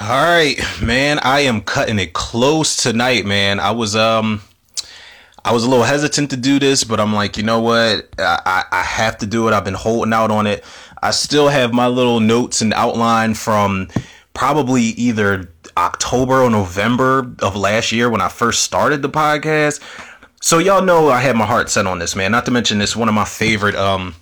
All right, man. I am cutting it close tonight, man. I was um I was a little hesitant to do this, but I'm like, you know what? I, I have to do it. I've been holding out on it. I still have my little notes and outline from probably either October or November of last year when I first started the podcast. So y'all know I had my heart set on this, man. Not to mention this one of my favorite um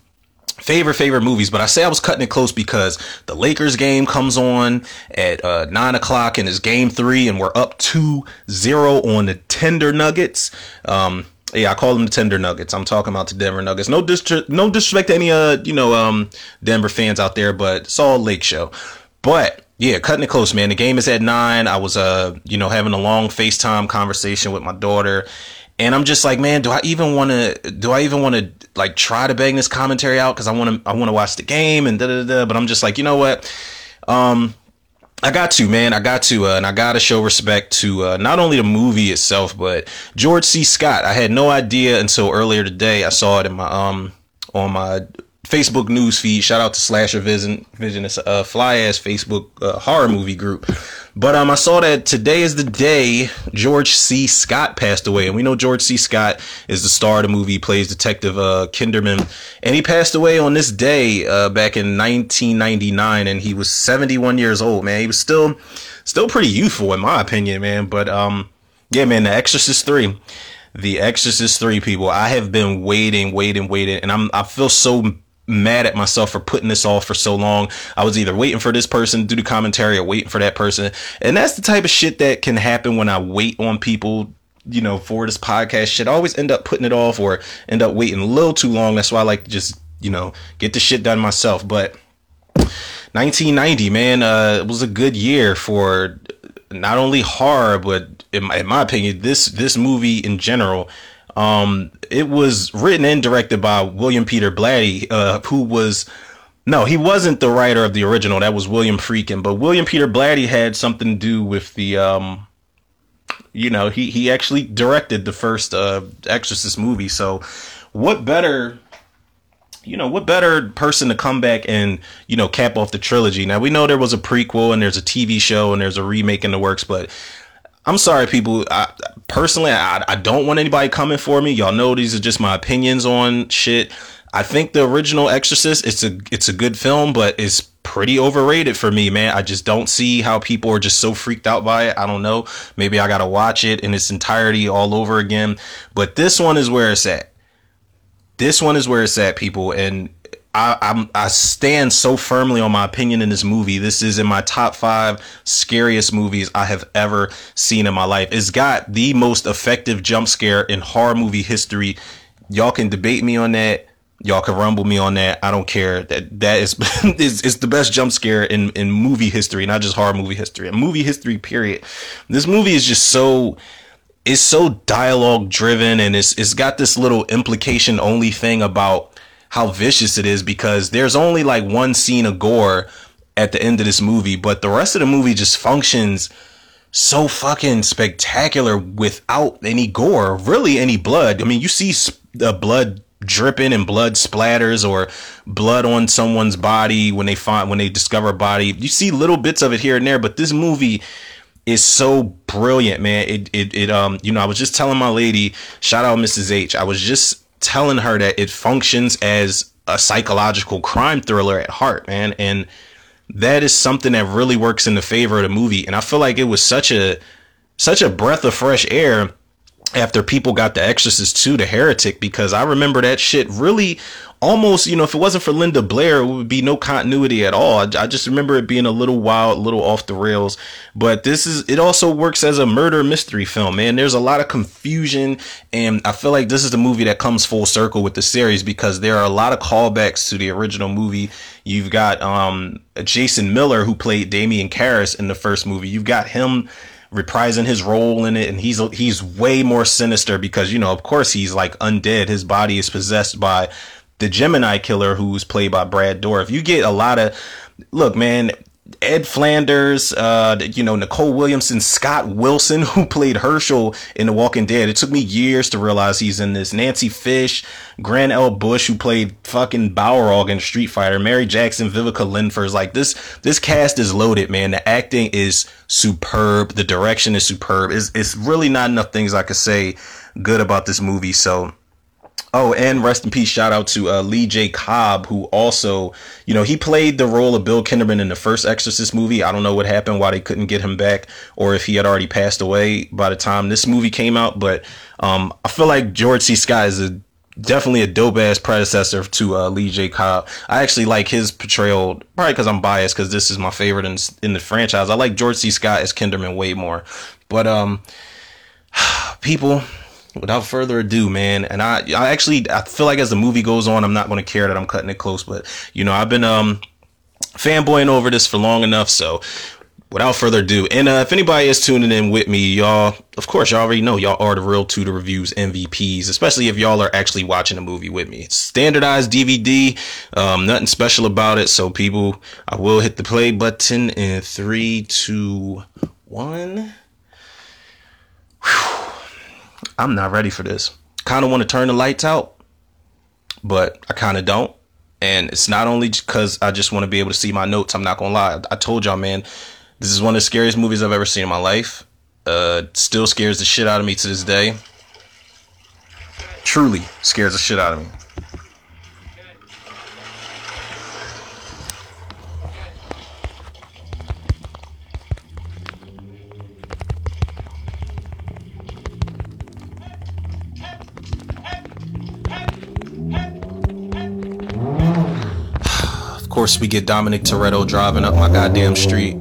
favorite favorite movies but i say i was cutting it close because the lakers game comes on at uh, 9 o'clock and it's game three and we're up 2-0 on the tender nuggets um, yeah, I call them the Tender Nuggets. I'm talking about the Denver Nuggets. No dis- no disrespect to any uh, you know, um Denver fans out there, but it's all Lake show. But yeah, cutting it close, man. The game is at nine. I was uh, you know, having a long FaceTime conversation with my daughter and I'm just like, man, do I even want to? Do I even want to like try to bang this commentary out because I want to? I want to watch the game and da da da. But I'm just like, you know what? Um, I got to, man. I got to, uh, and I got to show respect to uh, not only the movie itself, but George C. Scott. I had no idea until earlier today. I saw it in my um on my Facebook news feed. Shout out to Slasher Vision. Vision is a fly ass Facebook uh, horror movie group. But um, I saw that today is the day George C. Scott passed away, and we know George C. Scott is the star of the movie, plays Detective uh, Kinderman, and he passed away on this day uh, back in 1999, and he was 71 years old. Man, he was still still pretty youthful in my opinion, man. But um, yeah, man, The Exorcist three. The Exorcist 3 people. I have been waiting, waiting, waiting, and I'm I feel so mad at myself for putting this off for so long. I was either waiting for this person to do the commentary or waiting for that person. And that's the type of shit that can happen when I wait on people, you know, for this podcast shit. I always end up putting it off or end up waiting a little too long. That's why I like to just, you know, get the shit done myself. But 1990, man, uh, it was a good year for not only horror, but in my, in my opinion, this, this movie in general um, it was written and directed by William Peter Blatty, uh, who was no, he wasn't the writer of the original. That was William Friedkin, but William Peter Blatty had something to do with the um, you know, he he actually directed the first uh Exorcist movie. So, what better you know, what better person to come back and, you know, cap off the trilogy? Now, we know there was a prequel and there's a TV show and there's a remake in the works, but I'm sorry, people. I, personally, I, I don't want anybody coming for me. Y'all know these are just my opinions on shit. I think the original Exorcist, it's a it's a good film, but it's pretty overrated for me, man. I just don't see how people are just so freaked out by it. I don't know. Maybe I gotta watch it in its entirety all over again. But this one is where it's at. This one is where it's at, people. And I, I stand so firmly on my opinion in this movie. This is in my top five scariest movies I have ever seen in my life. It's got the most effective jump scare in horror movie history. Y'all can debate me on that. Y'all can rumble me on that. I don't care. That that is is, the best jump scare in in movie history, not just horror movie history. In movie history, period. This movie is just so it's so dialogue driven and it's it's got this little implication only thing about how vicious it is because there's only like one scene of gore at the end of this movie, but the rest of the movie just functions so fucking spectacular without any gore, really any blood. I mean, you see the blood dripping and blood splatters or blood on someone's body when they find when they discover a body. You see little bits of it here and there, but this movie is so brilliant, man. It it it um you know, I was just telling my lady, shout out Mrs. H. I was just telling her that it functions as a psychological crime thriller at heart, man. And that is something that really works in the favor of the movie. And I feel like it was such a such a breath of fresh air after people got The Exorcist 2 The Heretic because I remember that shit really almost, you know, if it wasn't for Linda Blair, it would be no continuity at all. I, I, just remember it being a little wild, a little off the rails. But this is, it also works as a murder mystery film, man. There's a lot of confusion. And I feel like this is the movie that comes full circle with the series because there are a lot of callbacks to the original movie. You've got, um, Jason Miller, who played Damien Karras in the first movie. You've got him reprising his role in it and he's he's way more sinister because you know of course he's like undead his body is possessed by the Gemini killer who's played by Brad Dourif. You get a lot of look, man. Ed Flanders, uh, you know, Nicol Williamson, Scott Wilson, who played Hershel in The Walking Dead. It took me years to realize he's in this. Nancy Fish, Grand L. Bush, who played fucking Balrog in Street Fighter, Mary Jackson, Viveca Lindfors. Like this, this cast is loaded, man. The acting is superb. The direction is superb. It's, it's really not enough things I could say good about this movie. So, Oh, and rest in peace. Shout out to uh, Lee J. Cobb, who also, you know, he played the role of Bill Kinderman in the first Exorcist movie. I don't know what happened, why they couldn't get him back, or if he had already passed away by the time this movie came out. But um, I feel like George C. Scott is a definitely a dope ass predecessor to uh, Lee J. Cobb. I actually like his portrayal, probably because I'm biased, because this is my favorite in, in the franchise. I like George C. Scott as Kinderman way more. But um, people without further ado, man, and I, I actually, I feel like as the movie goes on, I'm not going to care that I'm cutting it close, but you know, I've been, um, fanboying over this for long enough. So without further ado, and, uh, if anybody is tuning in with me, y'all, of course, y'all already know y'all are the real Tudor Reviews MVPs, especially if y'all are actually watching the movie with me. It's standardized DVD, um, nothing special about it. So people, I will hit the play button in three, two, one. Whew. I'm not ready for this. Kind of want to turn the lights out, but I kind of don't. And it's not only because I just want to be able to see my notes. I'm not gonna lie. I told y'all, man, this is one of the scariest movies I've ever seen in my life. Uh, still scares the shit out of me to this day. Truly scares the shit out of me. Course, we get Dominic Toretto driving up my goddamn street.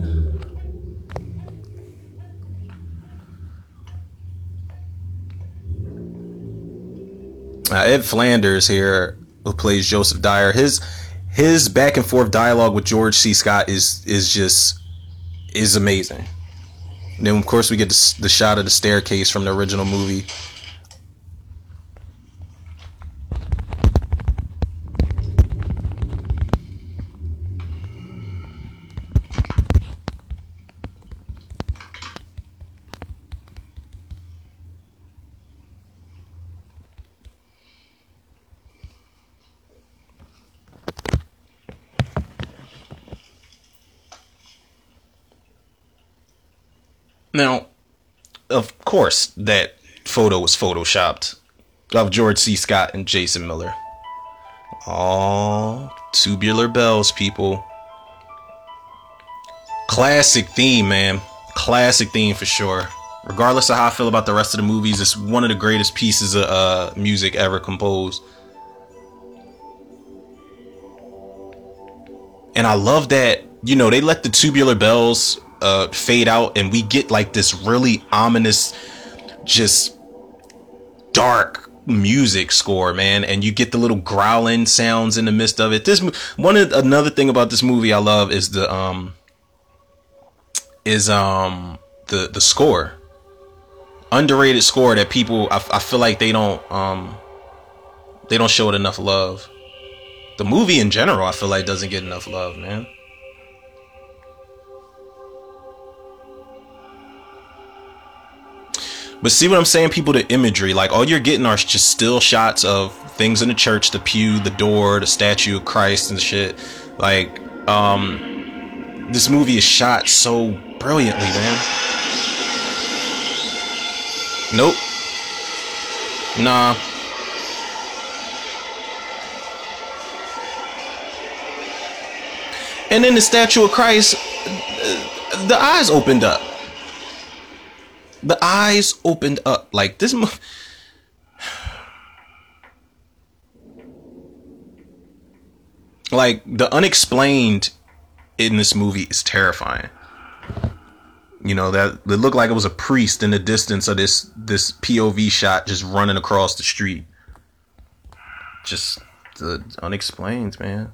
Uh, Ed Flanders here, who plays Joseph Dyer, his his back and forth dialogue with George C. Scott is is just is amazing. And then of course we get the, the shot of the staircase from the original movie. Now, of course, that photo was photoshopped of George C. Scott and Jason Miller. All tubular bells, people. Classic theme, man. Classic theme for sure. Regardless of how I feel about the rest of the movies, it's one of the greatest pieces of uh, music ever composed. And I love that, you know, they let the tubular bells uh, fade out and we get like this really ominous, just dark music score, man. And you get the little growling sounds in the midst of it. This one another thing about this movie I love is the um is um the the score underrated score that people I, I feel like they don't um they don't show it enough love the movie in general i feel like doesn't get enough love man But see what I'm saying, people? The imagery, like all you're getting are just still shots of things in the church, the pew, the door, the statue of Christ and shit. Like, um, this movie is shot so brilliantly, man. Nope. Nah. And then the statue of Christ, the eyes opened up the eyes opened up like this mo- like the unexplained in this movie is terrifying. You know that it looked like it was a priest in the distance of this this pov shot just running across the street. Just the unexplained man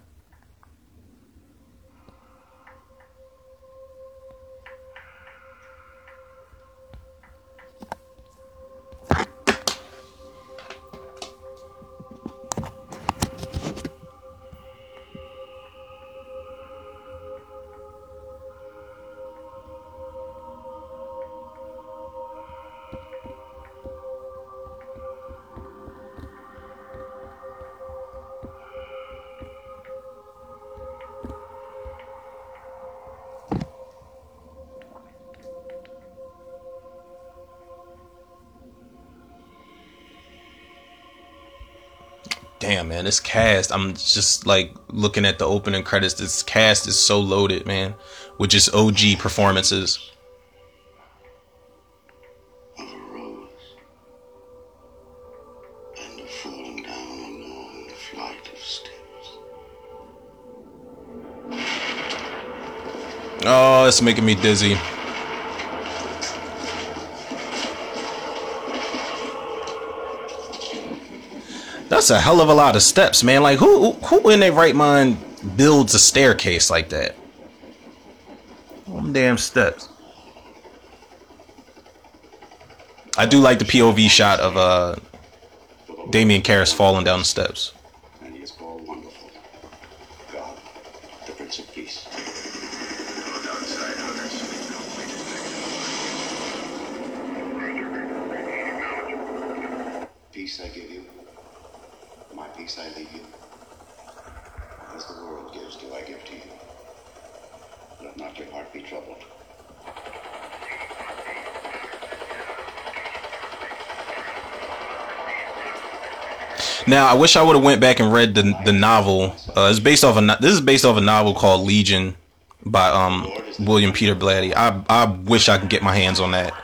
damn man, this cast. I'm just like looking at the opening credits. This cast is so loaded, man, with just OG performances. Oh, it's making me dizzy. That's a hell of a lot of steps, man. Like who who in their right mind builds a staircase like that? Them damn steps. I do like the POV shot of uh Damien Karras falling down the steps. And he is called Wonderful. God, the Prince of Peace. Peace I give you peace I leave you. As the world gives, do I give to you. Let not your heart be troubled. Now, I wish I would have went back and read the the novel. Uh, it's based off a this is based off a novel called Legion by um William Peter Blatty. I I wish I could get my hands on that.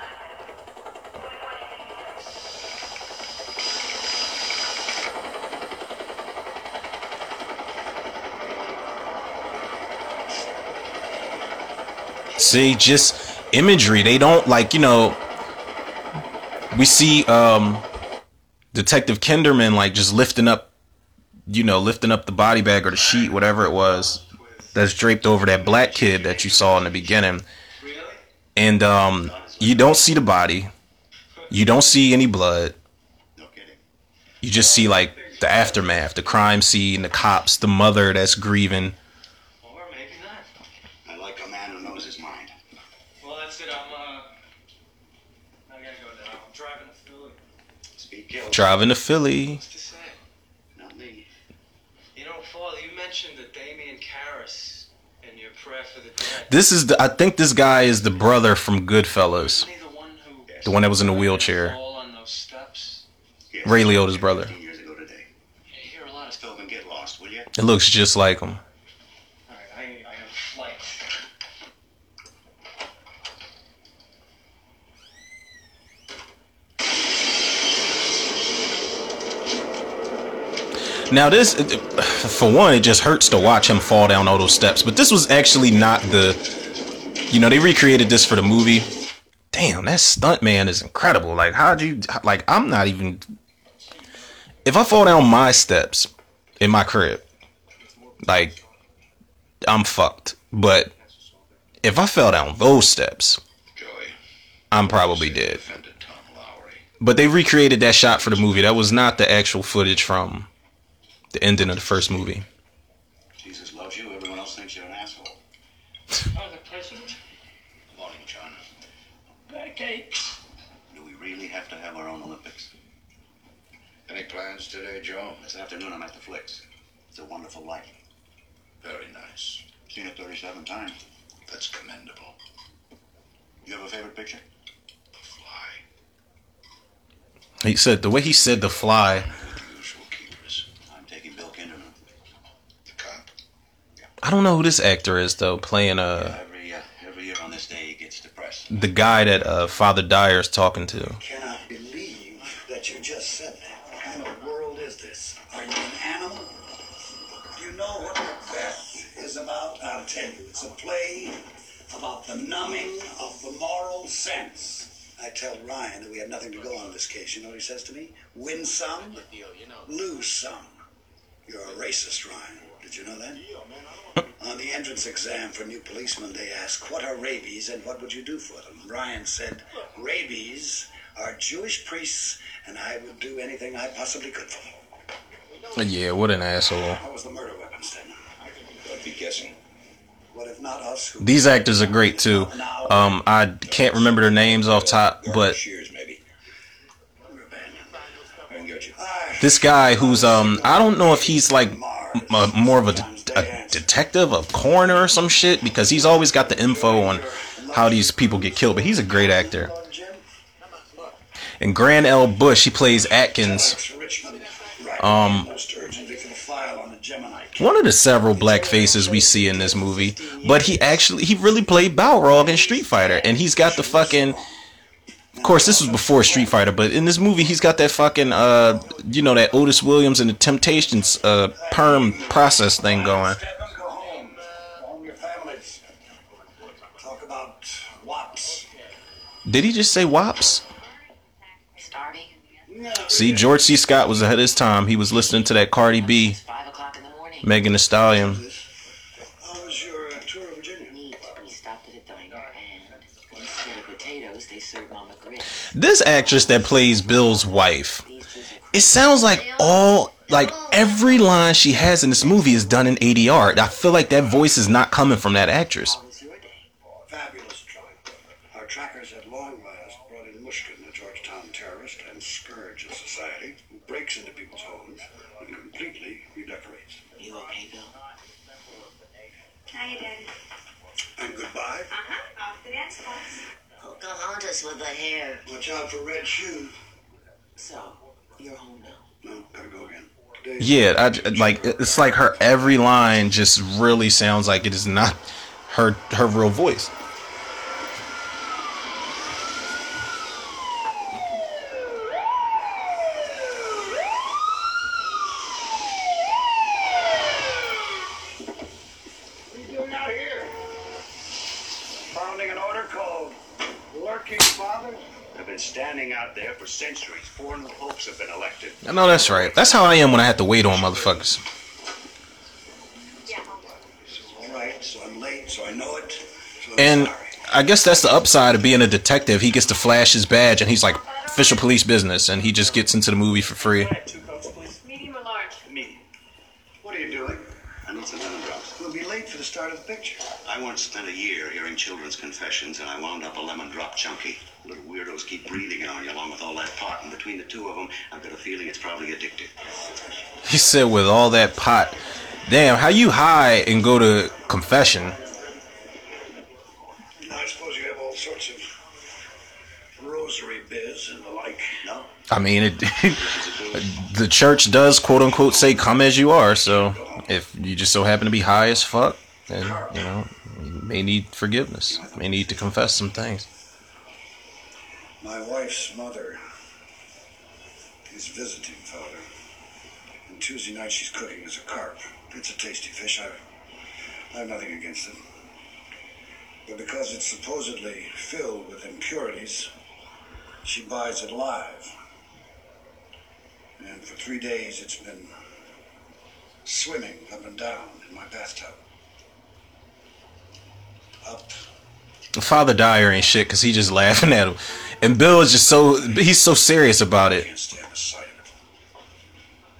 See, just imagery. They don't like, you know, we see um Detective Kinderman like just lifting up, you know, lifting up the body bag or the sheet, whatever it was, that's draped over that black kid that you saw in the beginning. And um you don't see the body. You don't see any blood. You just see like the aftermath, the crime scene, the cops, the mother that's grieving Driving to Philly. Not me. You know, Father, you mentioned the Damien Karras in your prayer for the dead. This is the. I think this guy is the brother from Goodfellas. The one, who, the one that was in the wheelchair. Ray Liotta's brother. It looks just like him. Now this, for one, it just hurts to watch him fall down all those steps. But this was actually not the, you know, they recreated this for the movie. Damn, that stunt man is incredible. Like, how'd you, like, I'm not even. If I fall down my steps in my crib, like, I'm fucked. But if I fell down those steps, I'm probably dead. But they recreated that shot for the movie. That was not the actual footage from the ending of the first movie. Jesus loves you. Everyone else thinks you're an asshole. oh, the president. Good morning, John. Backache. Do we really have to have our own Olympics? Any plans today, Joe? This afternoon, I'm at the Flicks. It's a wonderful life. Very nice. Seen it 37 times. That's commendable. You have a favorite picture? The Fly. He said the way he said the Fly I don't know who this actor is though, playing uh, every, uh, every year on this day he gets depressed. The guy that uh, Father Dyer is talking to. I cannot believe that you just said that. What kind of world is this? Are you an animal? Do you know what Macbeth is about? I'll tell you. It's a play about the numbing of the moral sense. I tell Ryan that we have nothing to go on in this case. You know what he says to me? Win some, lose some. You're a racist, Ryan. Did you know that? On the entrance exam for new policemen, they ask, What are rabies and what would you do for them? Ryan said, Rabies are Jewish priests, and I would do anything I possibly could for them. Yeah, what an asshole. What was the murder weapons then? I'd be guessing. What if not us? These actors are great too. Um, I can't remember their names off top, but this guy who's um, I don't know if he's like more of a a detective, a coroner, or some shit because he's always got the info on how these people get killed. But he's a great actor. And Grand L. Bush, he plays Atkins. Um, One of the several black faces we see in this movie, but he actually he really played Balrog in Street Fighter, and he's got the fucking. Of course, this was before Street Fighter, but in this movie, he's got that fucking uh, you know, that Otis Williams and the Temptations uh perm process thing going. Did he just say wops? See, George C. Scott was ahead of his time. He was listening to that Cardi B. Megan Thee Stallion. This actress that plays Bill's wife, it sounds like all like every line she has in this movie is done in ADR. I feel like that voice is not coming from that actress. Pocahontas with the hair. Watch out for red shoes. So, you're home now. No, gotta go again. Today's Yeah, I like it's like her every line just really sounds like it is not her her real voice. What are you doing out here? Founding an order called Lurking Fathers? I've been standing out there for centuries. Four new popes have been elected. I know that's right. That's how I am when I have to wait on motherfuckers. Yeah. All right, so I'm late, so I know it. And. I guess that's the upside of being a detective. He gets to flash his badge and he's like official police business and he just gets into the movie for free. Two cokes, please. Medium or large? Medium. What are you doing? I need some lemon drops. We'll be late for the start of the picture. I once spent a year hearing children's confessions, and I wound up a lemon drop junkie. Little weirdos keep breathing on you along with all that pot, and between the two of them, I've got a feeling it's probably addictive. He said with all that pot. Damn, how you high and go to confession? I suppose you have all sorts of rosary biz and the like. No, I mean, it, the church does quote unquote say come as you are. So if you just so happen to be high as fuck, then you know you may need forgiveness, may need to confess some things. My wife's mother is visiting, Father. And Tuesday night she's cooking as a carp. It's a tasty fish. I, I have nothing against it. But because it's supposedly filled with impurities, she buys it live. And for three days it's been swimming up and down in my bathtub. Up Father Dyer ain't shit because he just laughing at him, and Bill is just so he's so serious about it. can't stand the sight of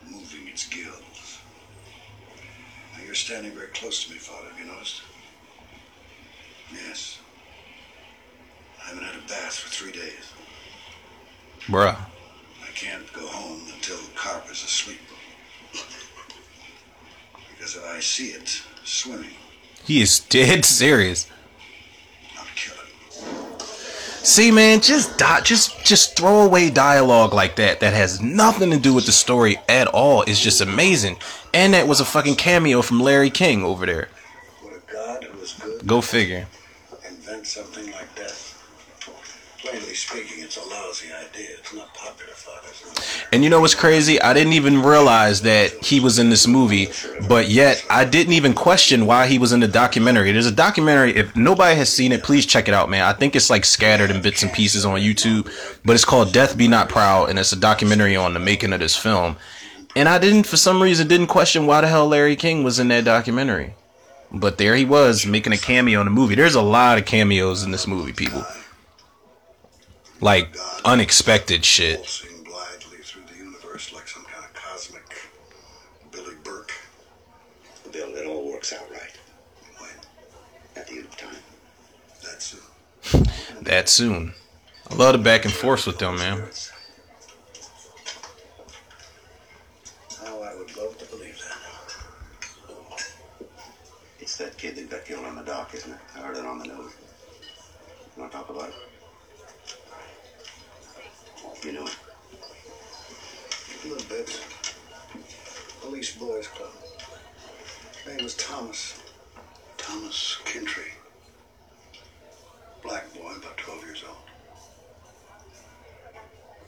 it. Moving its gills. Now you're standing very close to me, Father. Have you noticed? Yes. I haven't had a bath for three days. Bruh. I can't go home until Carp is asleep. because if I see it swimming, He is dead serious. I'll kill it. See, man, just di- just just throw away dialogue like that that has nothing to do with the story at all. It's just amazing, and that was a fucking cameo from Larry King over there. Would a God who is good Go figure. invent something like that? Plainly speaking, it's a lousy idea. It's not And you know what's crazy? I didn't even realize that he was in this movie, but yet I didn't even question why he was in the documentary. There's a documentary. If nobody has seen it, please check it out, man. I think it's like scattered in bits and pieces on YouTube, but it's called Death Be Not Proud, and it's a documentary on the making of this film. And I didn't, for some reason, didn't question why the hell Larry King was in that documentary. But there he was making a cameo in the movie. There's a lot of cameos in this movie, people. Like unexpected shit. that soon. a lot of back and forth with them, man. Oh, I would love to believe that. It's that kid that got killed on the dock, isn't it? I heard it on the news. You want to talk about it? You know. A little bit. Police Boys Club. Name was Thomas. Thomas Kintry black boy, about 12 years old.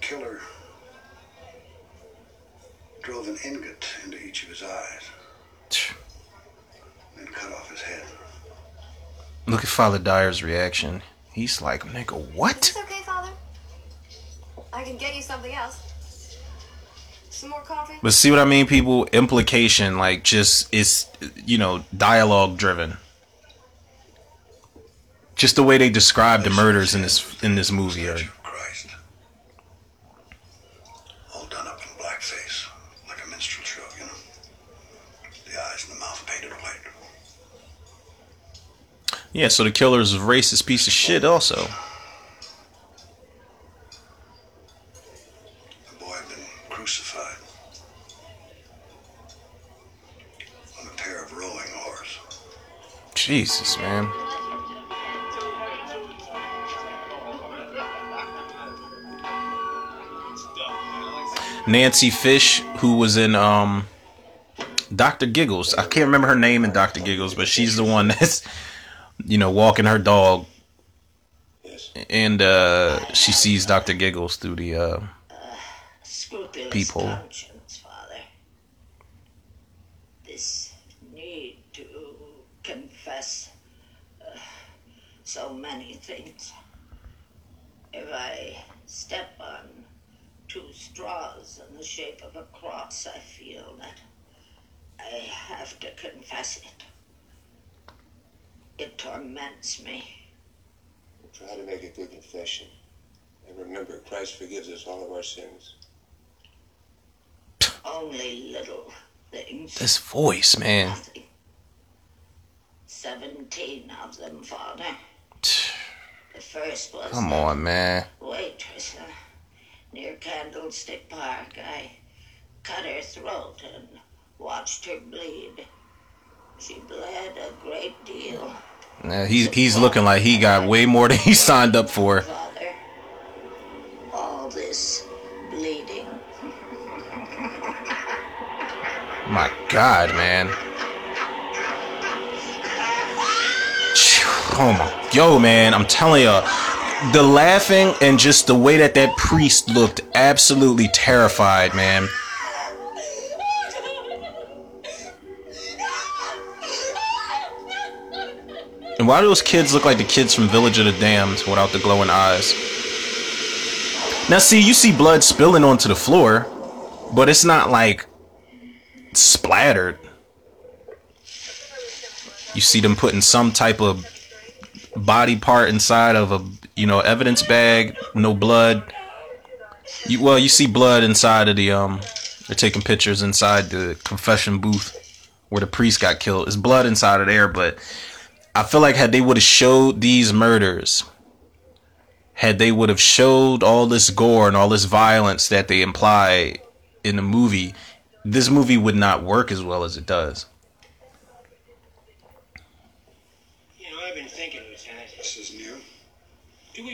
Killer drove an ingot into each of his eyes, then cut off his head. Look at Father Dyer's reaction. He's like, nigga, what? It's okay, Father. I can get you something else. Some more coffee? But see what I mean, people? Implication, like, just, it's, you know, dialogue driven. Just the way they describe the murders in this in this movie are Statue of Christ. All done up in blackface, like a minstrel show, you know. The eyes and the mouth painted white. Yeah, so the killer's a racist piece of shit also. The boy had been crucified on a pair of rolling oars. Jesus, man. Nancy Fish, who was in um Dr. Giggles. I can't remember her name in Dr. Giggles, but she's the one that's you know walking her dog and uh she sees Dr. Giggles through the uh People. Father. This need to confess uh, so many things. If I step on two straws in the shape of a cross, I feel that I have to confess it. It torments me. Try to make a good confession. And remember, Christ forgives us all of our sins. Only little things. this voice, man. Nothing. Seventeen of them, Father. The first was Come the on, man. waitress uh, near Candlestick Park. I cut her throat and watched her bleed. She bled a great deal, Nah, he's he's looking like he got way more than he signed up for. Father. All this bleeding. My God, man. Oh my, yo, man, I'm telling you, the laughing and just the way that that priest looked absolutely terrified, man. And why do those kids look like the kids from Village of the Damned without the glowing eyes? Now, see, you see blood spilling onto the floor, but it's not like splattered. You see them putting some type of body part inside of a you know evidence bag, no blood. You, well, you see blood inside of the um. They're taking pictures inside the confession booth where the priest got killed. There's blood inside of there, but I feel like had they would have showed these murders, had they would have showed all this gore and all this violence that they imply in the movie, this movie would not work as well as it does. You know, I've been thinking, Lieutenant. This is new.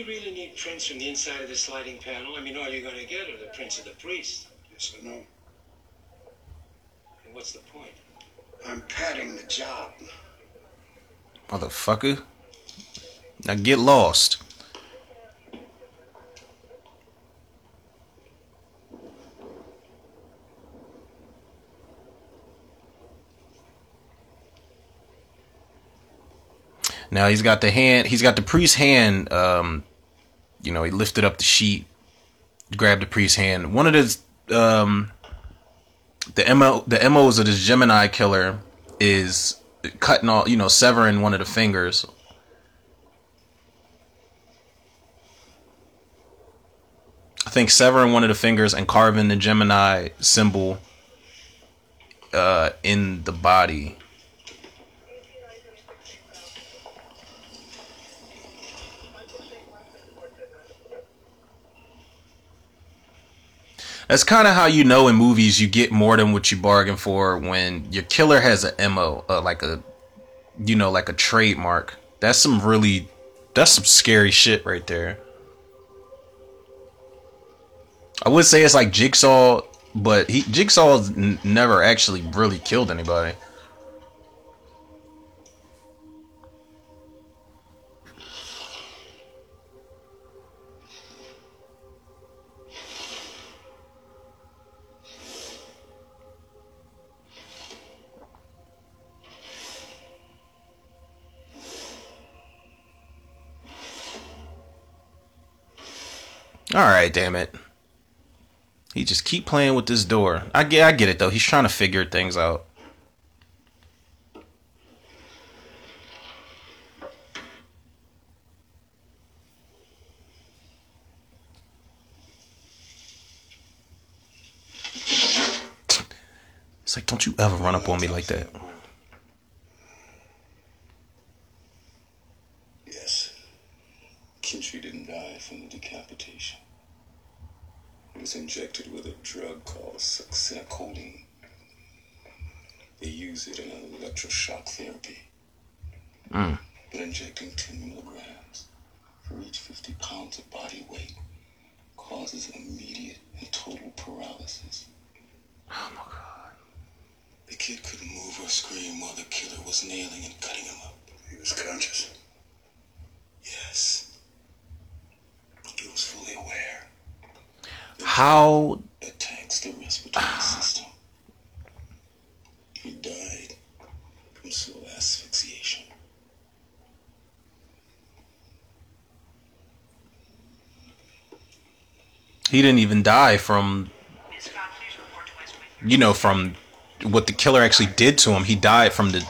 Do we really need prints from the inside of the sliding panel? I mean, all you're going to get are the prints of the priest. Yes or no? And what's the point? I'm padding the job. Motherfucker. Now get lost. Now he's got the hand. He's got the priest's hand. Um, you know, he lifted up the sheet, grabbed the priest's hand. One of the um, the mo the mos of this Gemini killer is cutting all you know severing one of the fingers. I think severing one of the fingers and carving the Gemini symbol uh, in the body. That's kind of how you know in movies you get more than what you bargain for when your killer has a mo, uh, like a, you know, like a trademark. That's some really, that's some scary shit right there. I would say it's like Jigsaw, but he Jigsaw's n- never actually really killed anybody. All right, damn it. He just keep playing with this door. I get, I get it though. He's trying to figure things out. It's like, don't you ever run up on me like that. Yes. Kintry didn't die from the decapitation. He was injected with a drug called succinylcholine. They use it in electroshock therapy. Mm. But injecting 10 milligrams for each 50 pounds of body weight causes immediate and total paralysis. Oh my god. The kid couldn't move or scream while the killer was nailing and cutting him up. He was conscious. Yes. He was fully aware. How Attacks the respiratory system. He died from slow asphyxiation. he didn't even die from you know from what the killer actually did to him. He died from the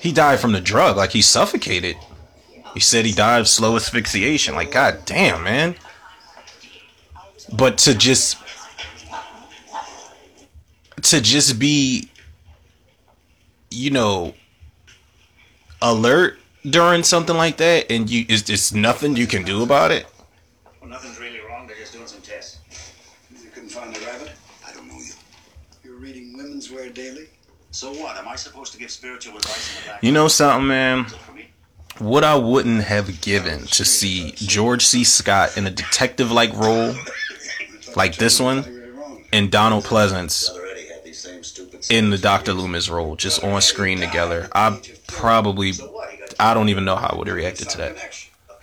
he died from the drug. Like he suffocated. He said he died of slow asphyxiation. Like god damn man but to just to just be you know alert during something like that and you it's, it's nothing you can do about it Well, nothing's really wrong. They're just doing some tests. You couldn't find the rabbit? I don't know you. You're reading Women's Wear Daily? So what? Am I supposed to give spiritual advice in the back? you know something man Is it for me? what I wouldn't have given to see George C. Scott in a detective like role like this one and Donald Pleasance Brother Eddie had these same stupid. in the Dr. Loomis role just on screen together. I probably So what? He got I don't even know how I would have reacted to that.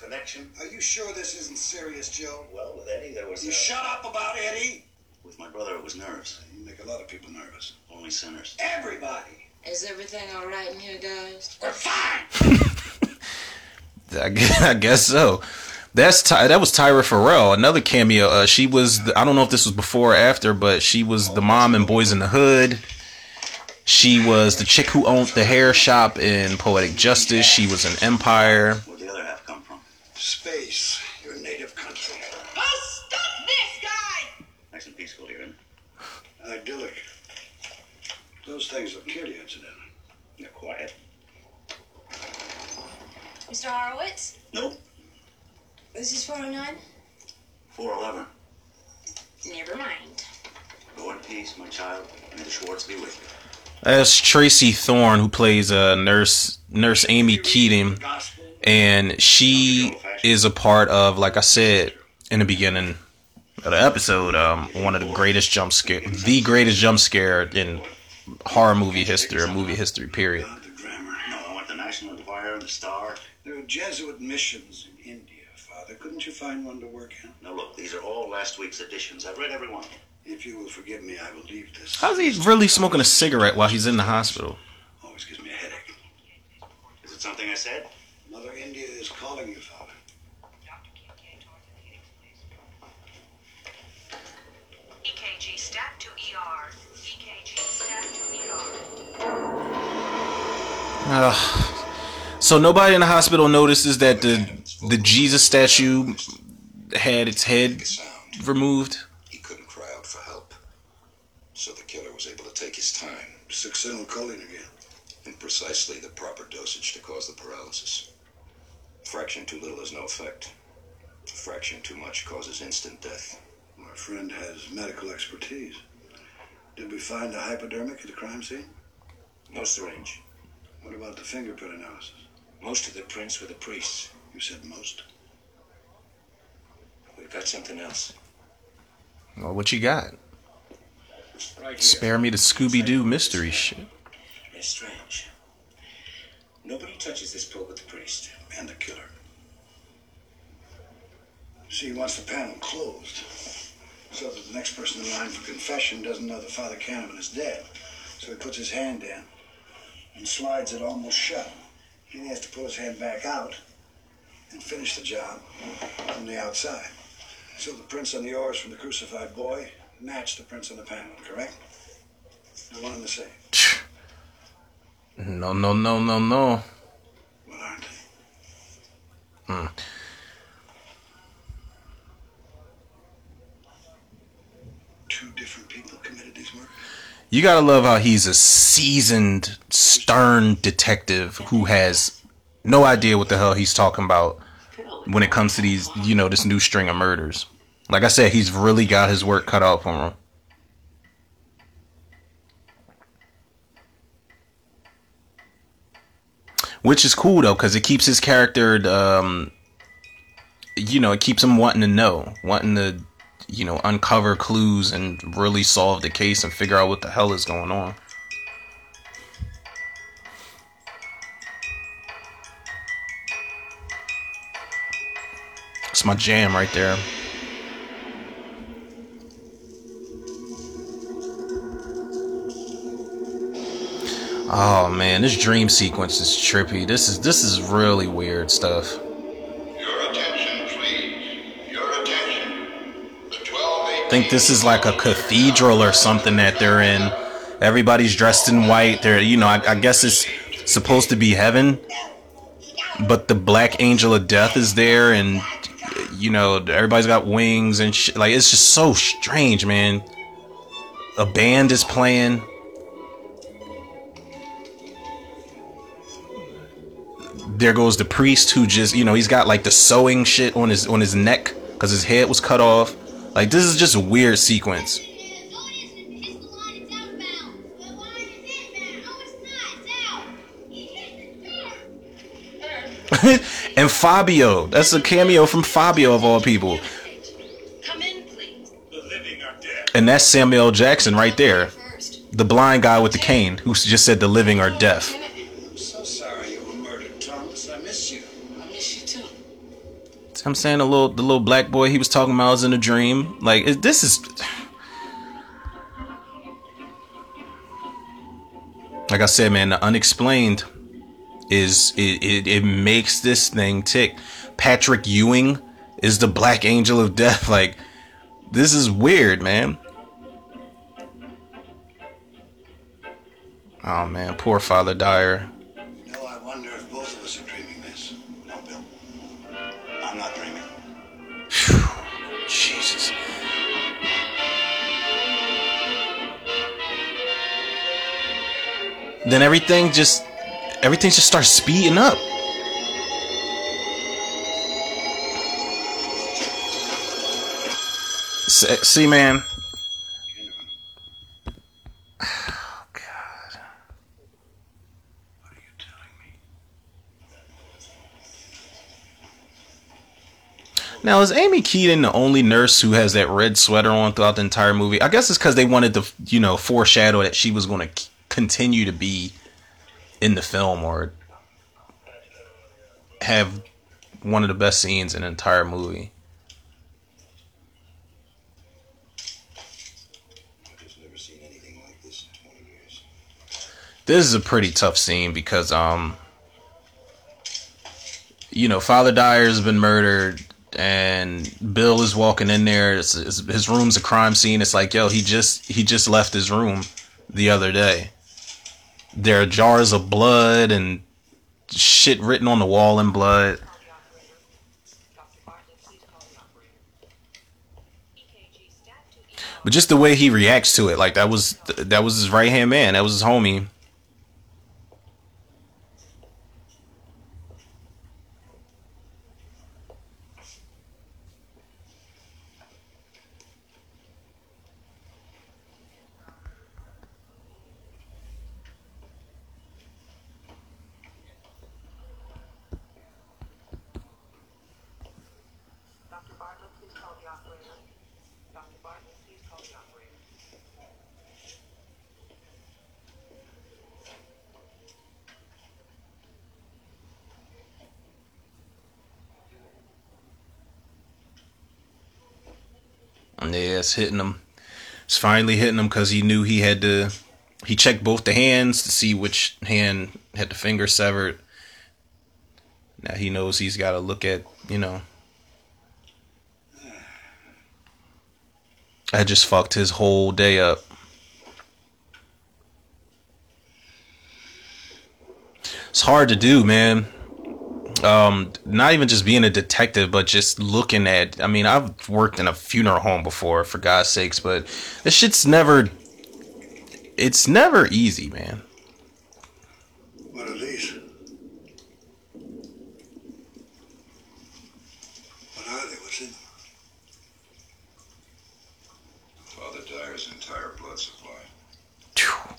connection. Are you sure this isn't serious, Joe? Well, with Eddie, there was. You shut up about Eddie. With my brother, it was nerves. You make a lot of people nervous. Only sinners. Everybody. Is everything all right in here, guys? We're fine. I guess so. That's Ty, that was Tyra Ferrell, another cameo. Uh, she was the, I don't know if this was before or after, but she was the mom in Boys in the Hood. She was the chick who owned the hair shop in Poetic Justice. She was in Empire. Where'd the other half come from? Space. Your native country. Oh, stop this guy! Nice and peaceful here, isn't it? Idyllic. Those things will kill you, incidentally. You're quiet. Mr. Horowitz? Nope. This is 409? 411. Never mind. Go in peace, my child. May the Schwartz be with you. That's Tracy Thorne who plays uh, nurse Nurse Amy Keating, and she is a part of, like I said in the beginning of the episode, um, one of the greatest jump scare, the greatest jump scare in horror movie history or movie history. Period. The grammar. No, I want the National Enquirer the Star. There are Jesuit missions in Father. Couldn't you find one to work in? Now look, these are all last week's editions. I've read every one. If you will forgive me, I will leave this. How's he really smoking a cigarette while he's in the hospital? Always gives me a headache. Is it something I said? Mother India is calling you, Father. Dr. K.K. Tartha, EKG stat to ER. EKG stat to ER. Ugh. so nobody in the hospital notices that the the Jesus statue had its head removed. He couldn't cry out for help. So the killer was able to take his time Succinylcholine again. in precisely the proper dosage to cause the paralysis. Fraction too little has no effect. Fraction too much causes instant death. My friend has medical expertise. Did we find a hypodermic at the crime scene? No syringe. What about the fingerprint analysis? Most of the prints were the priests. You said most. We've got something else. Well, what you got? Right. Spare me the Scooby Doo mystery shit. It's strange. Nobody touches this pill but the priest. And the killer. See, he wants the panel closed. So that the next person in line for confession doesn't know that Father Canavan is dead. So he puts his hand in and slides it almost shut. Then he has to pull his hand back out and finish the job from the outside. So the prints on the oars from the crucified boy match the prints on the panel, correct? They're one and the same. No, no, no, no, no. Well, aren't they? Hmm. Two different people committed these murders. You gotta love how he's a seasoned, stern detective who has no idea what the hell he's talking about when it comes to these, you know, this new string of murders. Like I said, he's really got his work cut out for him. Which is cool though, because it keeps his character, um, you know, it keeps him wanting to know, wanting to, you know, uncover clues and really solve the case and figure out what the hell is going on. It's my jam right there. Oh man, this dream sequence is trippy. This is this is really weird stuff. Your attention, please. Your attention. The 12 I think this is like a cathedral or something that they're in. Everybody's dressed in white. They're, you know, I, I guess it's supposed to be heaven, but the black angel of death is there, and you know, everybody's got wings and shit. Like it's just so strange, man. A band is playing. There goes the priest who just, you know, he's got like the sewing shit on his on his neck because his head was cut off. Like this is just a weird sequence. and Fabio, that's a cameo from Fabio of all people. Come in, please. And that's Samuel Jackson right there. The blind guy with the cane who just said the living are deaf. I'm so sorry you were murdered, Thomas. I miss you. I miss you too. I'm saying the little the little black boy he was talking about was in a dream. Like it, this is like I said, man, the unexplained is it, it it makes this thing tick. Patrick Ewing is the Black Angel of Death. Like this is weird, man. Oh man, poor Father Dyer. No, I wonder if both of us are dreaming this. No, Bill. I'm not dreaming. Jesus. Then everything just everything just starts speeding up. See, man. Oh, God. What are you telling me? Now, is Amy Keaton the only nurse who has that red sweater on throughout the entire movie? I guess it's because they wanted to, you know, foreshadow that she was going to continue to be in the film or have one of the best scenes in the entire movie. This in 20 years. This is a pretty tough scene because, um, you know, Father Dyer's been murdered, and Bill is walking in there. It's, it's, his room's a crime scene. It's like, yo, he just he just left his room the other day. There are jars of blood and shit written on the wall in blood. But just the way he reacts to it, like that was that was his right hand man. That was his homie. Dr. Bartlett, please call the operator. Dr. Bartlett, please call the operator. Yeah, it's hitting him. It's finally hitting him because he knew he had to. He checked both the hands to see which hand had the finger severed. Now he knows he's got to look at, you know. I just fucked his whole day up. It's hard to do, man. Um, not even just being a detective, but just looking at. I mean, I've worked in a funeral home before, for God's sakes, but this shit's never. It's never easy, man. What are these? What are they? What's in them? Father Dyer's entire blood supply. Phew.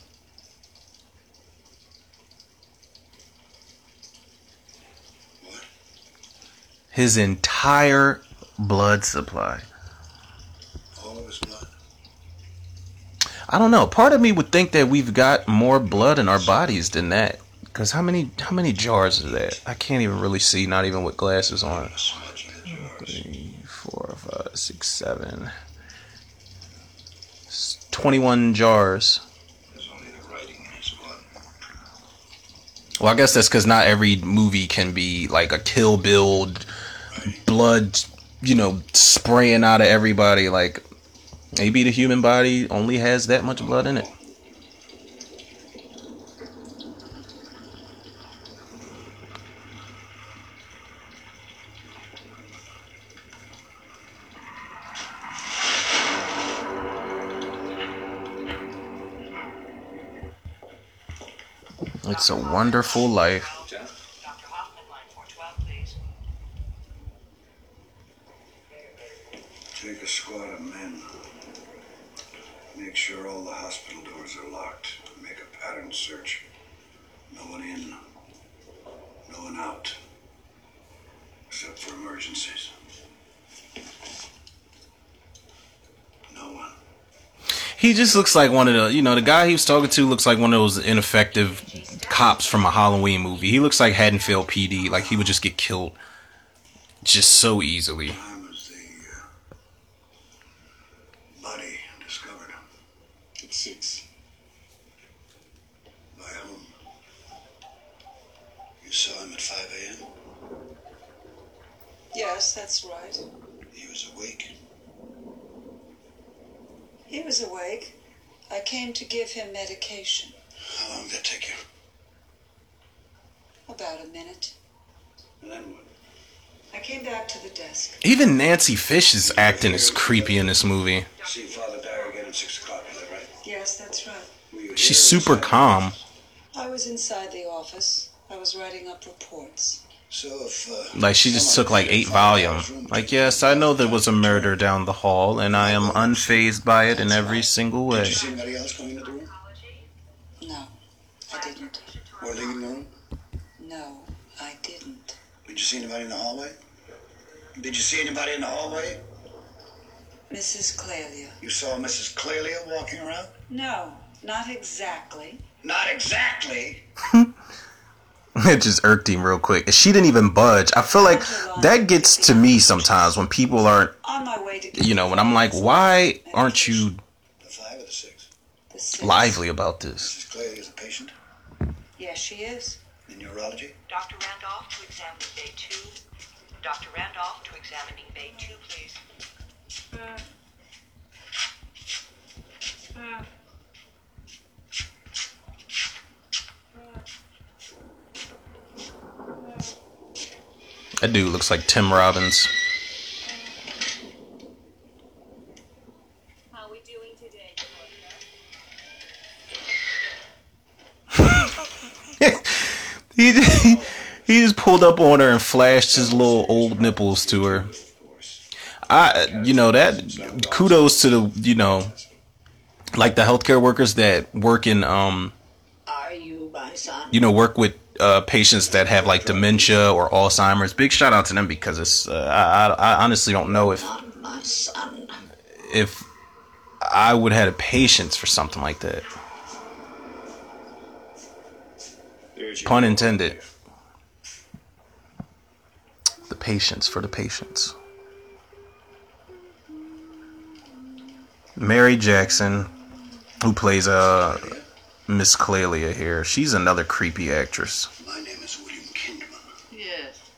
What? His entire blood supply. I don't know. Part of me would think that we've got more blood in our bodies than that. Cause how many how many jars is that? I can't even really see, not even with glasses on. Three, four, five, six, seven. Twenty-one jars. Well, I guess that's because not every movie can be like a Kill Bill, blood, you know, spraying out of everybody. Like maybe the human body only has that much blood in it. It's a wonderful life. Dr. Hoffman, line 412, please. Take a squad of men. Make sure all the hospital doors are locked. Make a pattern search. No one in. No one out. Except for emergencies. No one. He just looks like one of the, you know, the guy he was talking to looks like one of those ineffective cops from a Halloween movie. He looks like Haddonfield PD, like he would just get killed just so easily. Time was the body discovered At six. by whom? You saw him at 5 a.m. Yes, that's right. He was awake. He was awake. I came to give him medication. How long did it take you? About a minute. And then what? I came back to the desk. Even Nancy Fish's acting is creepy in this movie. See Father Dyer again at 6 o'clock, is that right? Yes, that's right. She's super calm. I was inside the office. I was writing up reports. So if uh, Like she just took like eight volumes. Like, yes, I know there was a murder down the hall, and I am unfazed by it in every single way. Did way. you see anybody else come into the room? No, I didn't. Or leaving the room? No, I didn't. Did you see anybody in the hallway? Did you see anybody in the hallway? Mrs. Clelia. You saw Mrs. Clelia walking around? No, not exactly. Not exactly. It just irked him real quick. She didn't even budge. I feel like that gets to me sometimes when people aren't, On my way to. you know, when I'm like, why aren't you The five or the six? The six. lively about this? Mrs. Clelia is a patient Yes, she is. in neurology. Dr. Randolph to examining bay 2. Dr. Randolph to examining bay 2, please. Uh. Uh. That dude looks like Tim Robbins. How are we doing today, he he just pulled up on her and flashed his little old nipples to her. I, you know that. Kudos to the, you know, like the healthcare workers that work in, um, Are you my son? you know, work with uh, patients that have like dementia or Alzheimer's. Big shout out to them because it's. Uh, I, I honestly don't know if if I would have had a patience for something like that. Pun intended. The patience for the patients. Mary Jackson, who plays uh Miss Clelia here. She's another creepy actress. My name is William Kinderman. Yes.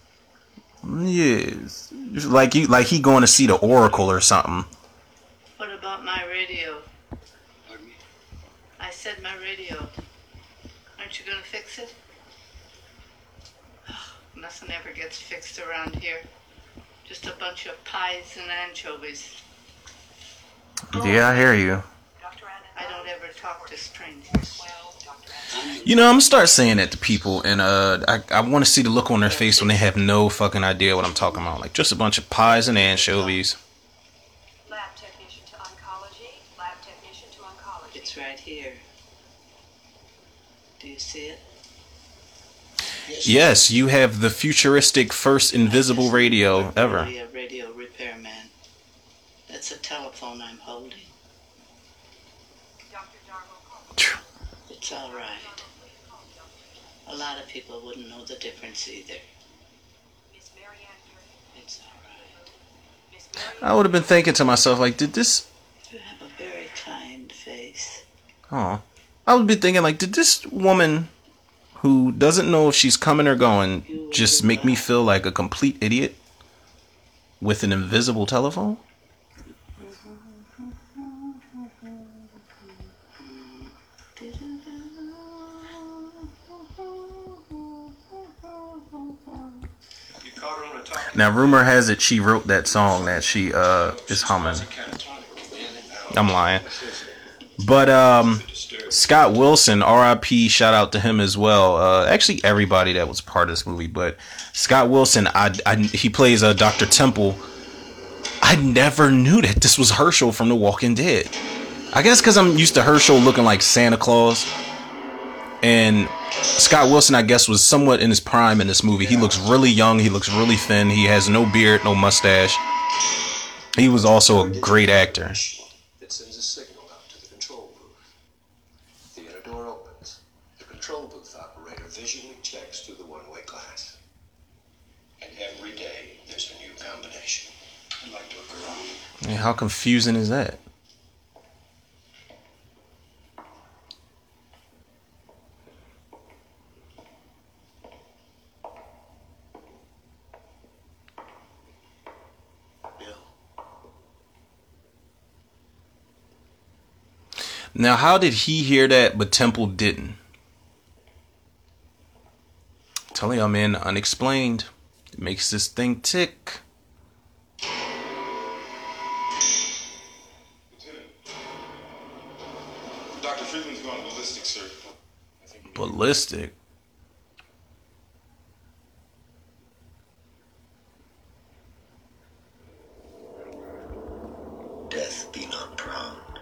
Yes. Like you like he going to see the Oracle or something. What about my radio? Pardon me? I said my radio. Aren't you gonna fix it? Oh, nothing ever gets fixed around here. Just a bunch of pies and anchovies. Oh. Yeah, I hear you. I don't ever talk to strangers. You know, I'm gonna start saying that to people, and uh, I I want to see the look on their face when they have no fucking idea what I'm talking about. Like just a bunch of pies and anchovies. Lab technician to oncology. Lab technician to oncology. It's right here. Do you see it? Yes, you have the futuristic first invisible radio ever. A radio repairman. That's a telephone I'm holding. It's all right. A lot of people wouldn't know the difference either. It's all right. I would have been thinking to myself, like, did this? You have a very kind face. Oh, I would be thinking, like, did this woman who doesn't know if she's coming or going just make me feel like a complete idiot with an invisible telephone? Now, rumor has it she wrote that song that she uh is humming. I'm lying, but um, Scott Wilson, R.I.P. Shout out to him as well. Uh, actually, everybody that was part of this movie, but Scott Wilson, I, I he plays uh, Doctor Temple. I never knew that this was Hershel from The Walking Dead. I guess because I'm used to Hershel looking like Santa Claus, and Scott Wilson, I guess, was somewhat in his prime in this movie. He looks really young. He looks really thin. He has no beard, no mustache. He was also a great actor. It sends a signal out to the control booth. The inner door opens. The control booth operator visually checks through the one-way glass. And every day there's a new combination. I'd like to look around. Yeah, how confusing is that? Now, how did he hear that, but Temple didn't? Telling y'all, man, unexplained. It makes this thing tick. Dr. Friedman's gone ballistic, sir. Ballistic. Death be not proud,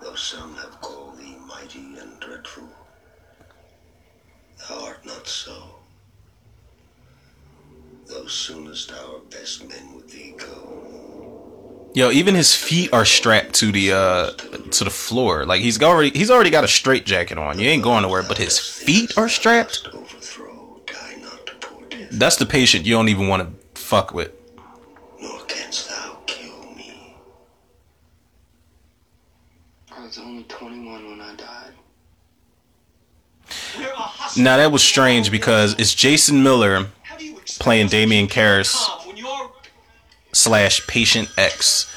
though some have called thee mighty and dreadful. Thou art not so. Though soonest our best men with thee go. Yo, even his feet are strapped to the uh to the floor. Like he's already he's already got a straight jacket on. You ain't going nowhere, but his feet are strapped. That's the patient you don't even want to fuck with. Nor canst thou kill me. I was only 21 when I died. Now that was strange because it's Jason Miller playing Damien Karras slash Patient X.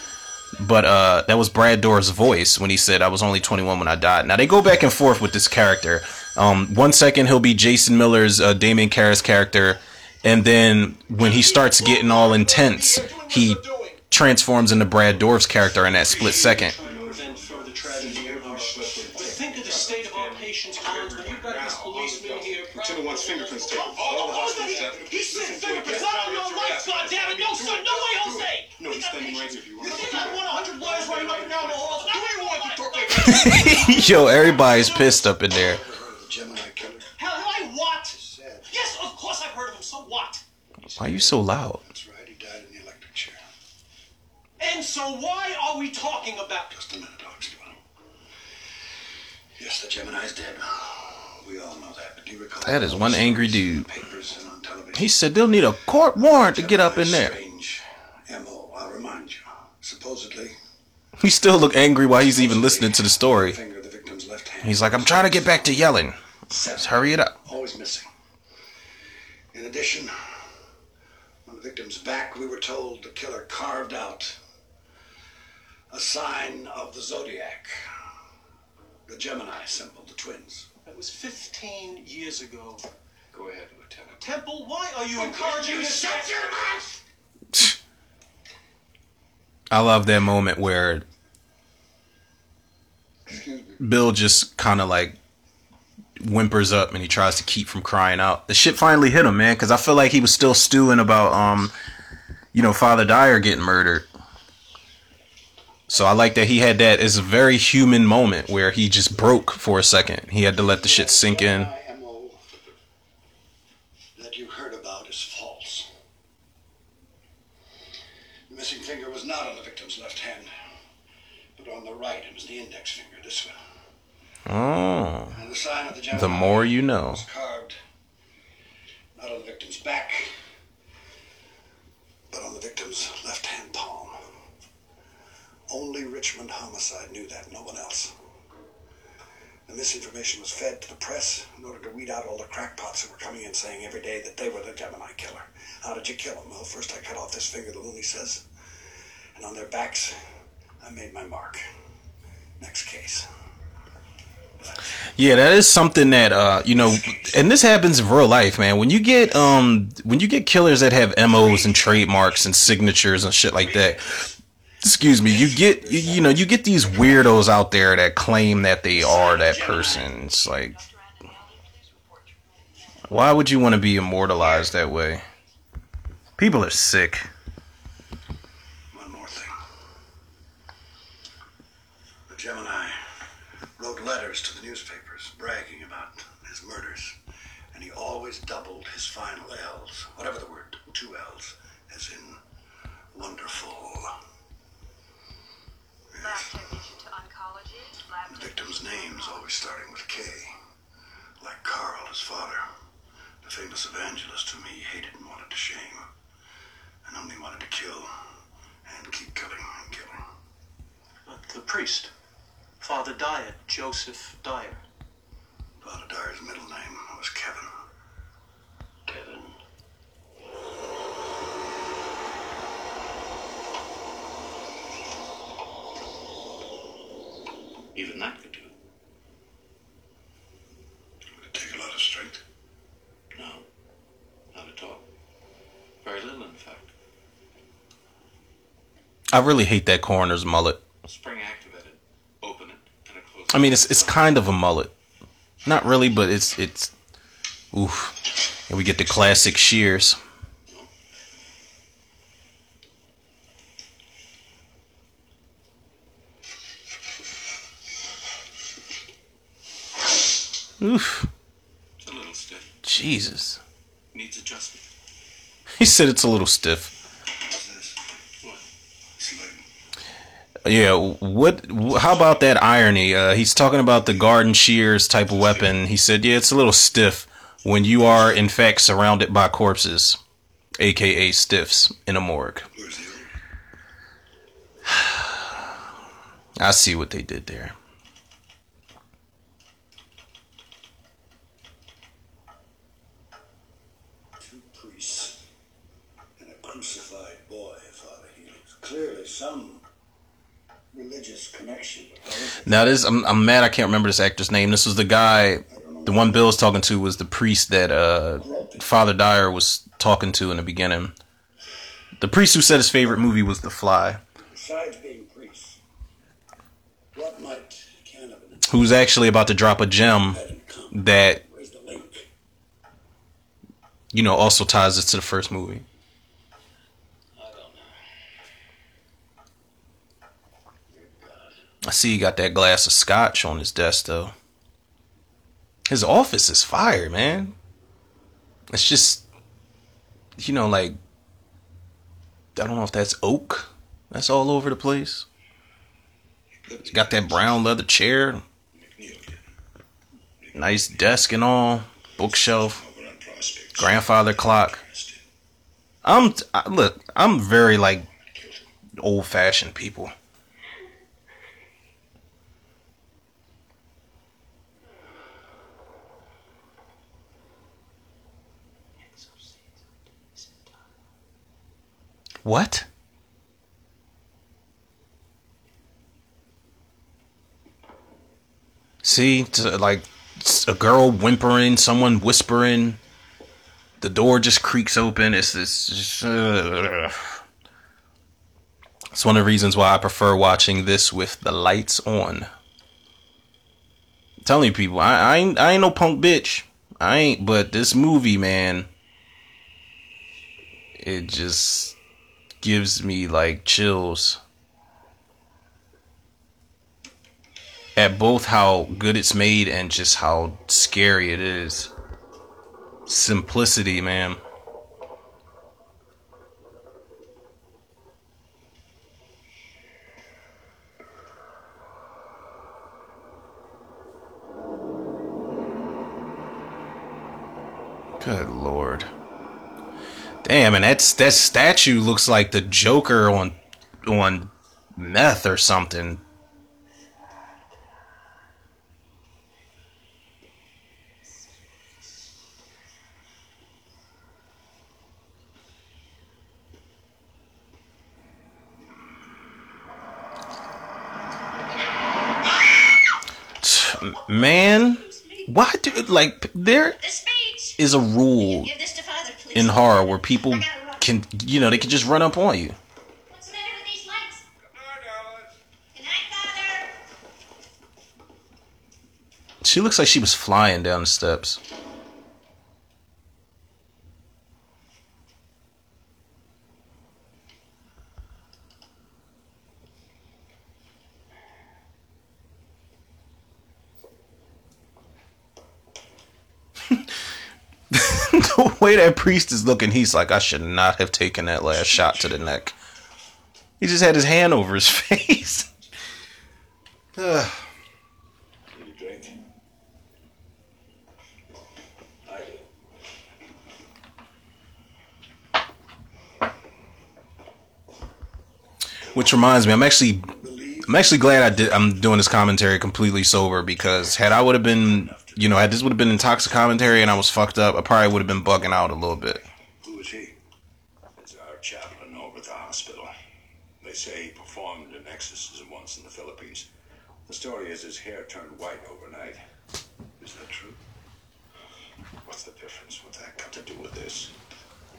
But uh, that was Brad Dourif's voice when he said, "I was only 21 when I died." Now they go back and forth with this character. Um, one second he'll be Jason Miller's uh, Damien Karras character, and then when he starts getting all intense, he transforms into Brad Dourif's character in that split second. Yo, everybody's pissed up in there. Hell, hell, I what? Yes, of course I've heard of him. So what? Why are you so loud? And so why are we talking about? Just a minute, Dr. Yes, the Gemini's dead. We all know that, but do you recall? That is one angry dude. He said they'll need a court warrant to get up in there. M.O., I'll remind you. Supposedly, He still look angry while he's even listening to the story. finger of the victim's left hand. He's like, I'm trying to get back to yelling. Just hurry it up. Always missing. In addition, on the victim's back, we were told the killer carved out a sign of the zodiac. The Gemini symbol, the twins. That was 15 years ago. Go ahead, Lieutenant. Temple, why are you encouraging this? shut your mouth? I love that moment where Bill just kind of like whimpers up and he tries to keep from crying out. The shit finally hit him, man, because I feel like he was still stewing about, um, you know, Father Dyer getting murdered. So I like that he had that as a very human moment where he just broke for a second. He had to let the shit sink in. MO that you heard about is false. The missing finger was not on the victim's left hand, but on the right. It was the index finger, this one. Oh, And the sign of the more you know. was carved not on the victim's back, but on the victim's left hand palm. Only Richmond Homicide knew that, no one else. The misinformation was fed to the press in order to weed out all the crackpots who were coming in saying every day that they were the Gemini killer. How did you kill him? Well, first I cut off this finger, the loony says. And on their backs, I made my mark. Next case. Yeah, that is something that uh, you know, and this happens in real life, man. When you get um, when you get killers that have MOs and trademarks and signatures and shit like that. Excuse me, you get you, know you get these weirdos out there that claim that they are that person. It's like, why would you want to be immortalized that way? People are sick. One more thing. The Gemini wrote letters to the newspapers bragging about his murders, and he always doubled his final L's, whatever the word, two L's, as in wonderful. Lab technician to oncology. The victim's name's always starting with K, like Carl, his father, the famous evangelist whom he hated and wanted to shame, and only wanted to kill and keep killing and killing. But the priest, Father Dyer, Joseph Dyer. Father Dyer's middle name was Kevin. Kevin. Even that could do. Would it take a lot of strength? No, not at all. Very little, in fact. I really hate that coroner's mullet. Spring activated. Open it, and it closes. I mean, it's it's kind of a mullet, not really, but it's it's. Oof, and we get the classic shears. Oof, It's a little stiff. Jesus. Needs adjustment. He said it's a little stiff. Yeah, what? How about that irony? Uh, he's talking about the garden shears type of weapon. He said, "Yeah, it's a little stiff when you are in fact surrounded by corpses, aka stiffs, in a morgue." Where's the other? I see what they did there. Two priests and a crucified boy, Father Helix. Clearly some religious connection. but how is it? Now this, I'm, I'm mad. I can't remember this actor's name. This was the guy. The one Bill was talking to was the priest that uh, Father Dyer was talking to in the beginning. The priest who said his favorite movie was The Fly. Besides being priests, what might cannibalism Who's actually about to drop a gem have in common? that Where's the link? you know also ties us to the first movie. I don't know. I see he got that glass of scotch on his desk though. His office is fire, man. It's just you know, like I don't know if that's oak. That's all over the place. He's got that brown leather chair. Nice desk and all. Bookshelf. Grandfather clock. I'm I, look, I'm very like old fashioned people. What? See, to, like a girl whimpering, someone whispering. The door just creaks open. It's this. Uh, it's one of the reasons why I prefer watching this with the lights on. I'm telling people, I, I ain't I ain't no punk bitch. I ain't. But this movie, man, it just gives me like chills. at both how good it's made and just how scary it is. Simplicity, man. Good lord. Damn, and that's that statue looks like the Joker on on meth or something. man, why do like there is a rule in horror where people can you know they can just run up on you. She looks like she was flying down the steps. the way that priest is looking, he's like, I should not have taken that last shot to the neck. He just had his hand over his face. Which reminds me, I'm actually, I'm actually glad I did. I'm doing this commentary completely sober because had I would have been, you know, had this would have been intoxic commentary and I was fucked up, I probably would have been bugging out a little bit. Who is he? It's our chaplain over at the hospital. They say he performed an exorcism once in the Philippines. The story is his hair turned white overnight. Is that true? What's the difference? What's that got to do with this?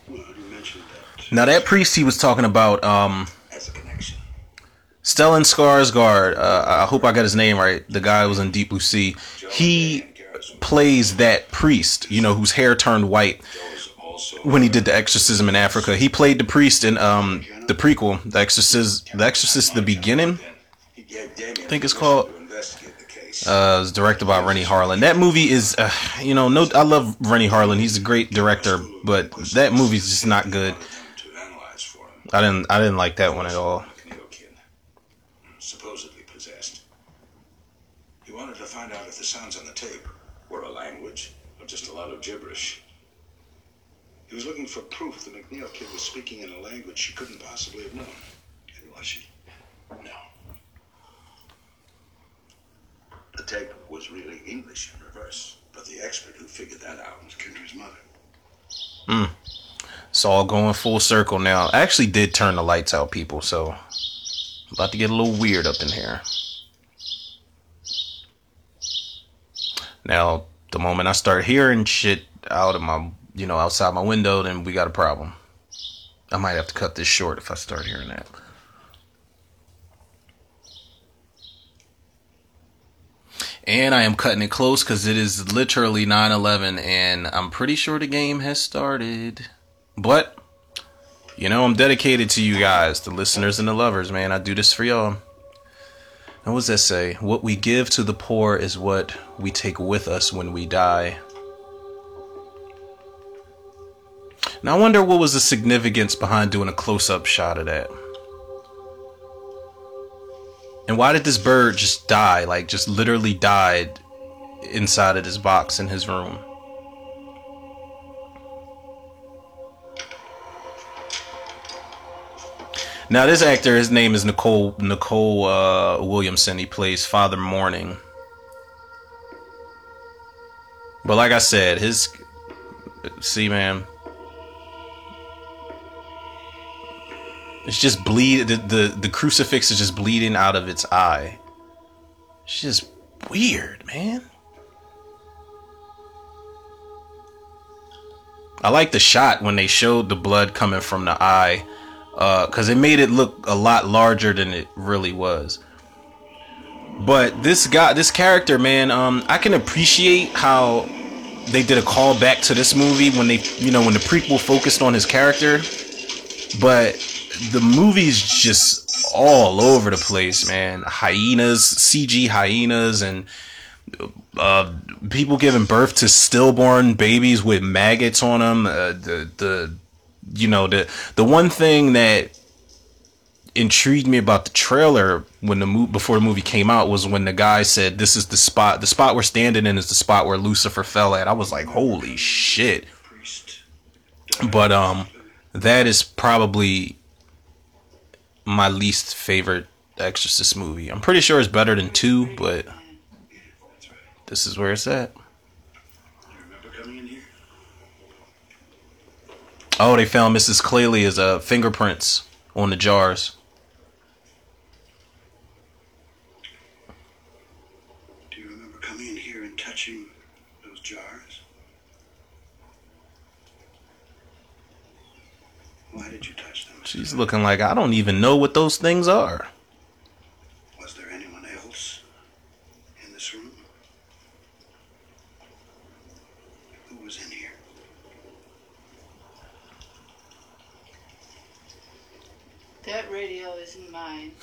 Well, you mentioned that Now that priest he was talking about, um, as a connection. Stellan Skarsgård. Uh, I hope I got his name right. The guy who was in Deep Blue Sea. He plays that priest, you know, whose hair turned white when he did the exorcism in Africa. He played the priest in um the prequel, The Exorcist, The Exorcist, the beginning. I think it's called. Uh, it's directed by Renny Harlin. That movie is, uh, you know, no, I love Renny Harlin. He's a great director, but that movie's just not good. I didn't, I didn't like that one at all. supposedly possessed. He wanted to find out if the sounds on the tape were a language or just a lot of gibberish. He was looking for proof the McNeil kid was speaking in a language she couldn't possibly have known. And was she? No. The tape was really English in reverse, but the expert who figured that out was Kendra's mother. Hmm. It's all going full circle now. I actually did turn the lights out, people, so about to get a little weird up in here. Now, the moment I start hearing shit out of my, you know, outside my window, then we got a problem. I might have to cut this short if I start hearing that. And I am cutting it close because it is literally 9 11, and I'm pretty sure the game has started. But, you know, I'm dedicated to you guys, the listeners and the lovers, man. I do this for y'all. What does that say? What we give to the poor is what we take with us when we die. Now, I wonder what was the significance behind doing a close up shot of that. And why did this bird just die? Like, just literally died inside of this box in his room. Now, this actor, his name is Nicol Nicol uh, Williamson. He plays Father Morning. But like I said, his see, man, it's just bleed. The, the the crucifix is just bleeding out of its eye. It's just weird, man. I like the shot when they showed the blood coming from the eye, because it made it look a lot larger than it really was. But this guy, this character, man, um, I can appreciate how they did a call back to this movie when they, you know, when the prequel focused on his character. But the movie's just all over the place, man. Hyenas, CG hyenas, and uh, people giving birth to stillborn babies with maggots on them. Uh, the the you know the the one thing that intrigued me about the trailer when the movie before the movie came out was when the guy said this is the spot the spot we're standing in is the spot where Lucifer fell at. I was like, holy shit. But um that is probably my least favorite Exorcist movie. I'm pretty sure it's better than 2, but this is where it's at. Oh, they found Mrs. Clelia's uh, fingerprints on the jars. Do you remember coming in here and touching those jars? Why did you touch them? She's looking like I don't even know what those things are. Was there anyone else in this room? Who was in here? That radio isn't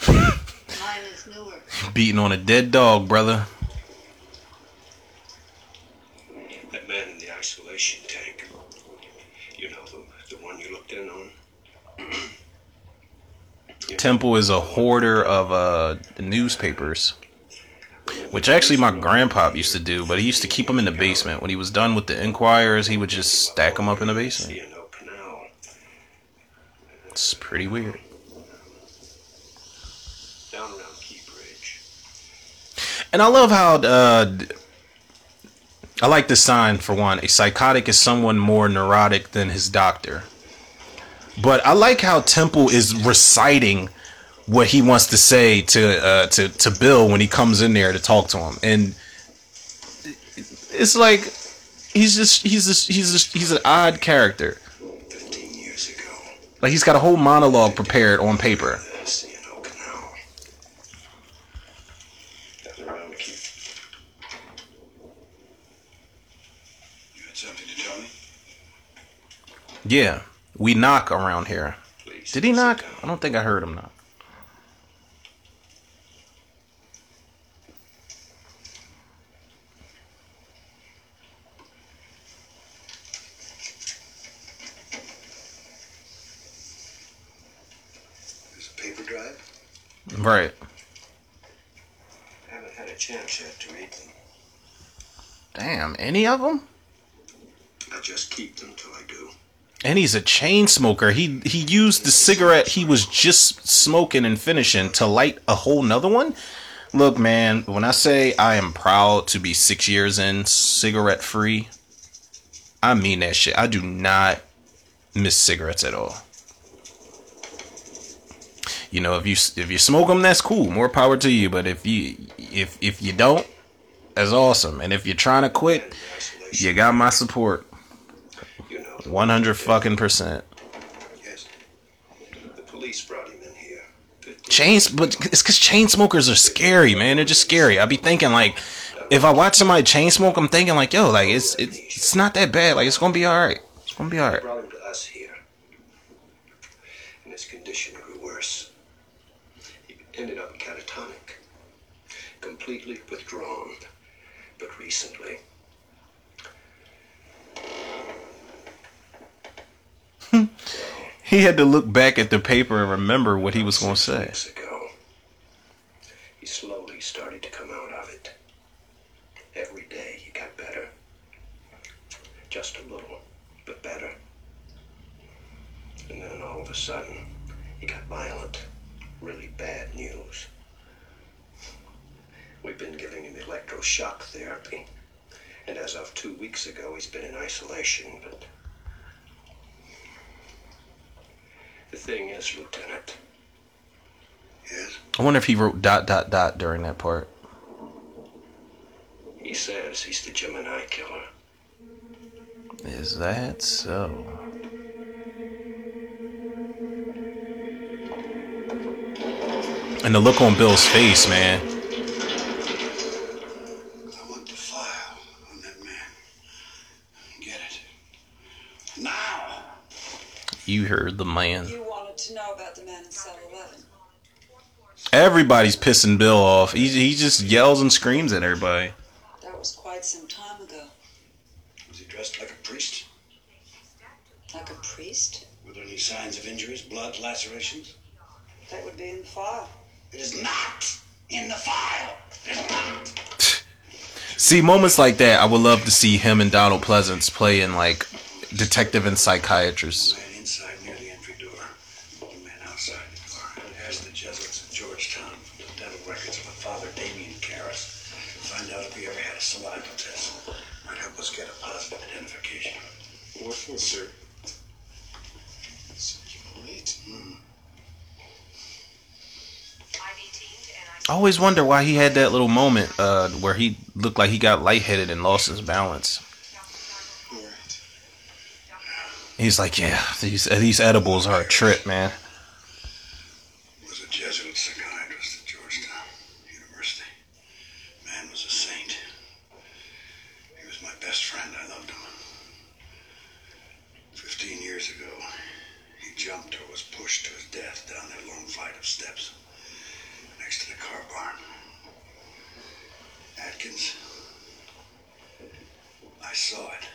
mine. mine is newer. Beating on a dead dog, brother. That man in the isolation tank. You know, the, the one you looked in on? Temple is a hoarder of uh, newspapers, which actually my grandpa used to do, but he used to keep them in the basement. When he was done with the Inquirers, he would just stack them up in the basement. It's pretty weird. Down around Key Bridge. And I love how uh, I like the sign for one. A psychotic is someone more neurotic than his doctor. But I like how Temple is reciting what he wants to say to uh, to to Bill when he comes in there to talk to him, and it's like he's just he's just he's just he's an odd character. Like he's got a whole monologue prepared on paper. Down around Key. You had something to tell me? Yeah, we knock around here. Did he knock? I don't think I heard him knock. There's a paper drive? Right. Haven't had a chance yet to read them. Damn, any of them? I just keep them till I. And he's a chain smoker. He he used the cigarette he was just smoking and finishing to light a whole nother one. Look, man, when I say I am proud to be six years in cigarette free, I mean that shit. I do not miss cigarettes at all. You know, if you if you smoke them, that's cool. More power to you. But if you if if you don't, that's awesome. And if you're trying to quit, you got my support. One hundred fucking percent. Yes. The police brought him in here. Chains, but it's because chain smokers are scary, man. They're just scary. I'd be thinking like, if I watch somebody chain smoke, I'm thinking like, yo, like it's it's it's not that bad. Like it's gonna be all right. It's gonna be all right. Brought him to us here. And his condition grew worse. He ended up catatonic. Completely withdrawn. But recently, He had to look back at the paper and remember what he was gonna say. weeks ago, he slowly started to come out of it. Every day he got better. Just a little, but better. And then all of a sudden, he got violent. Really bad news. We've been giving him electroshock therapy. And as of two weeks ago, he's been in isolation, but. The thing is, Lieutenant, I wonder if he wrote dot dot dot during that part. He says he's the Gemini killer. Is that so? And the look on Bill's face, man. I want the file on that man. Get it. Now! You heard the man. You wanted to know about the man in cell 11. Everybody's pissing Bill off. He, he just yells and screams at everybody. That was quite some time ago. Was he dressed like a priest? Like a priest? Were there any signs of injuries, blood, lacerations? That would be in the file. It is not in the file. It is not. See, moments like that, I would love to see him and Donald Pleasence play in like detective and psychiatrist. Man inside near the entry door. The man outside the door. Ask the Jesuits at Georgetown for the dental records of a Father Damien Karras. Find out if he ever had a saliva test. Might help us get a positive identification. What for, sir? Circulate. I always wonder why he had that little moment uh, where he looked like he got lightheaded and lost his balance. He's like, yeah, these these edibles are a trip, man. Was Jesuit psychiatrist at Georgetown University. Man was a saint. He was my best friend. I loved him. Fifteen years ago, he jumped or was pushed to his death down that long flight of steps next to the car barn. Atkins. I saw it.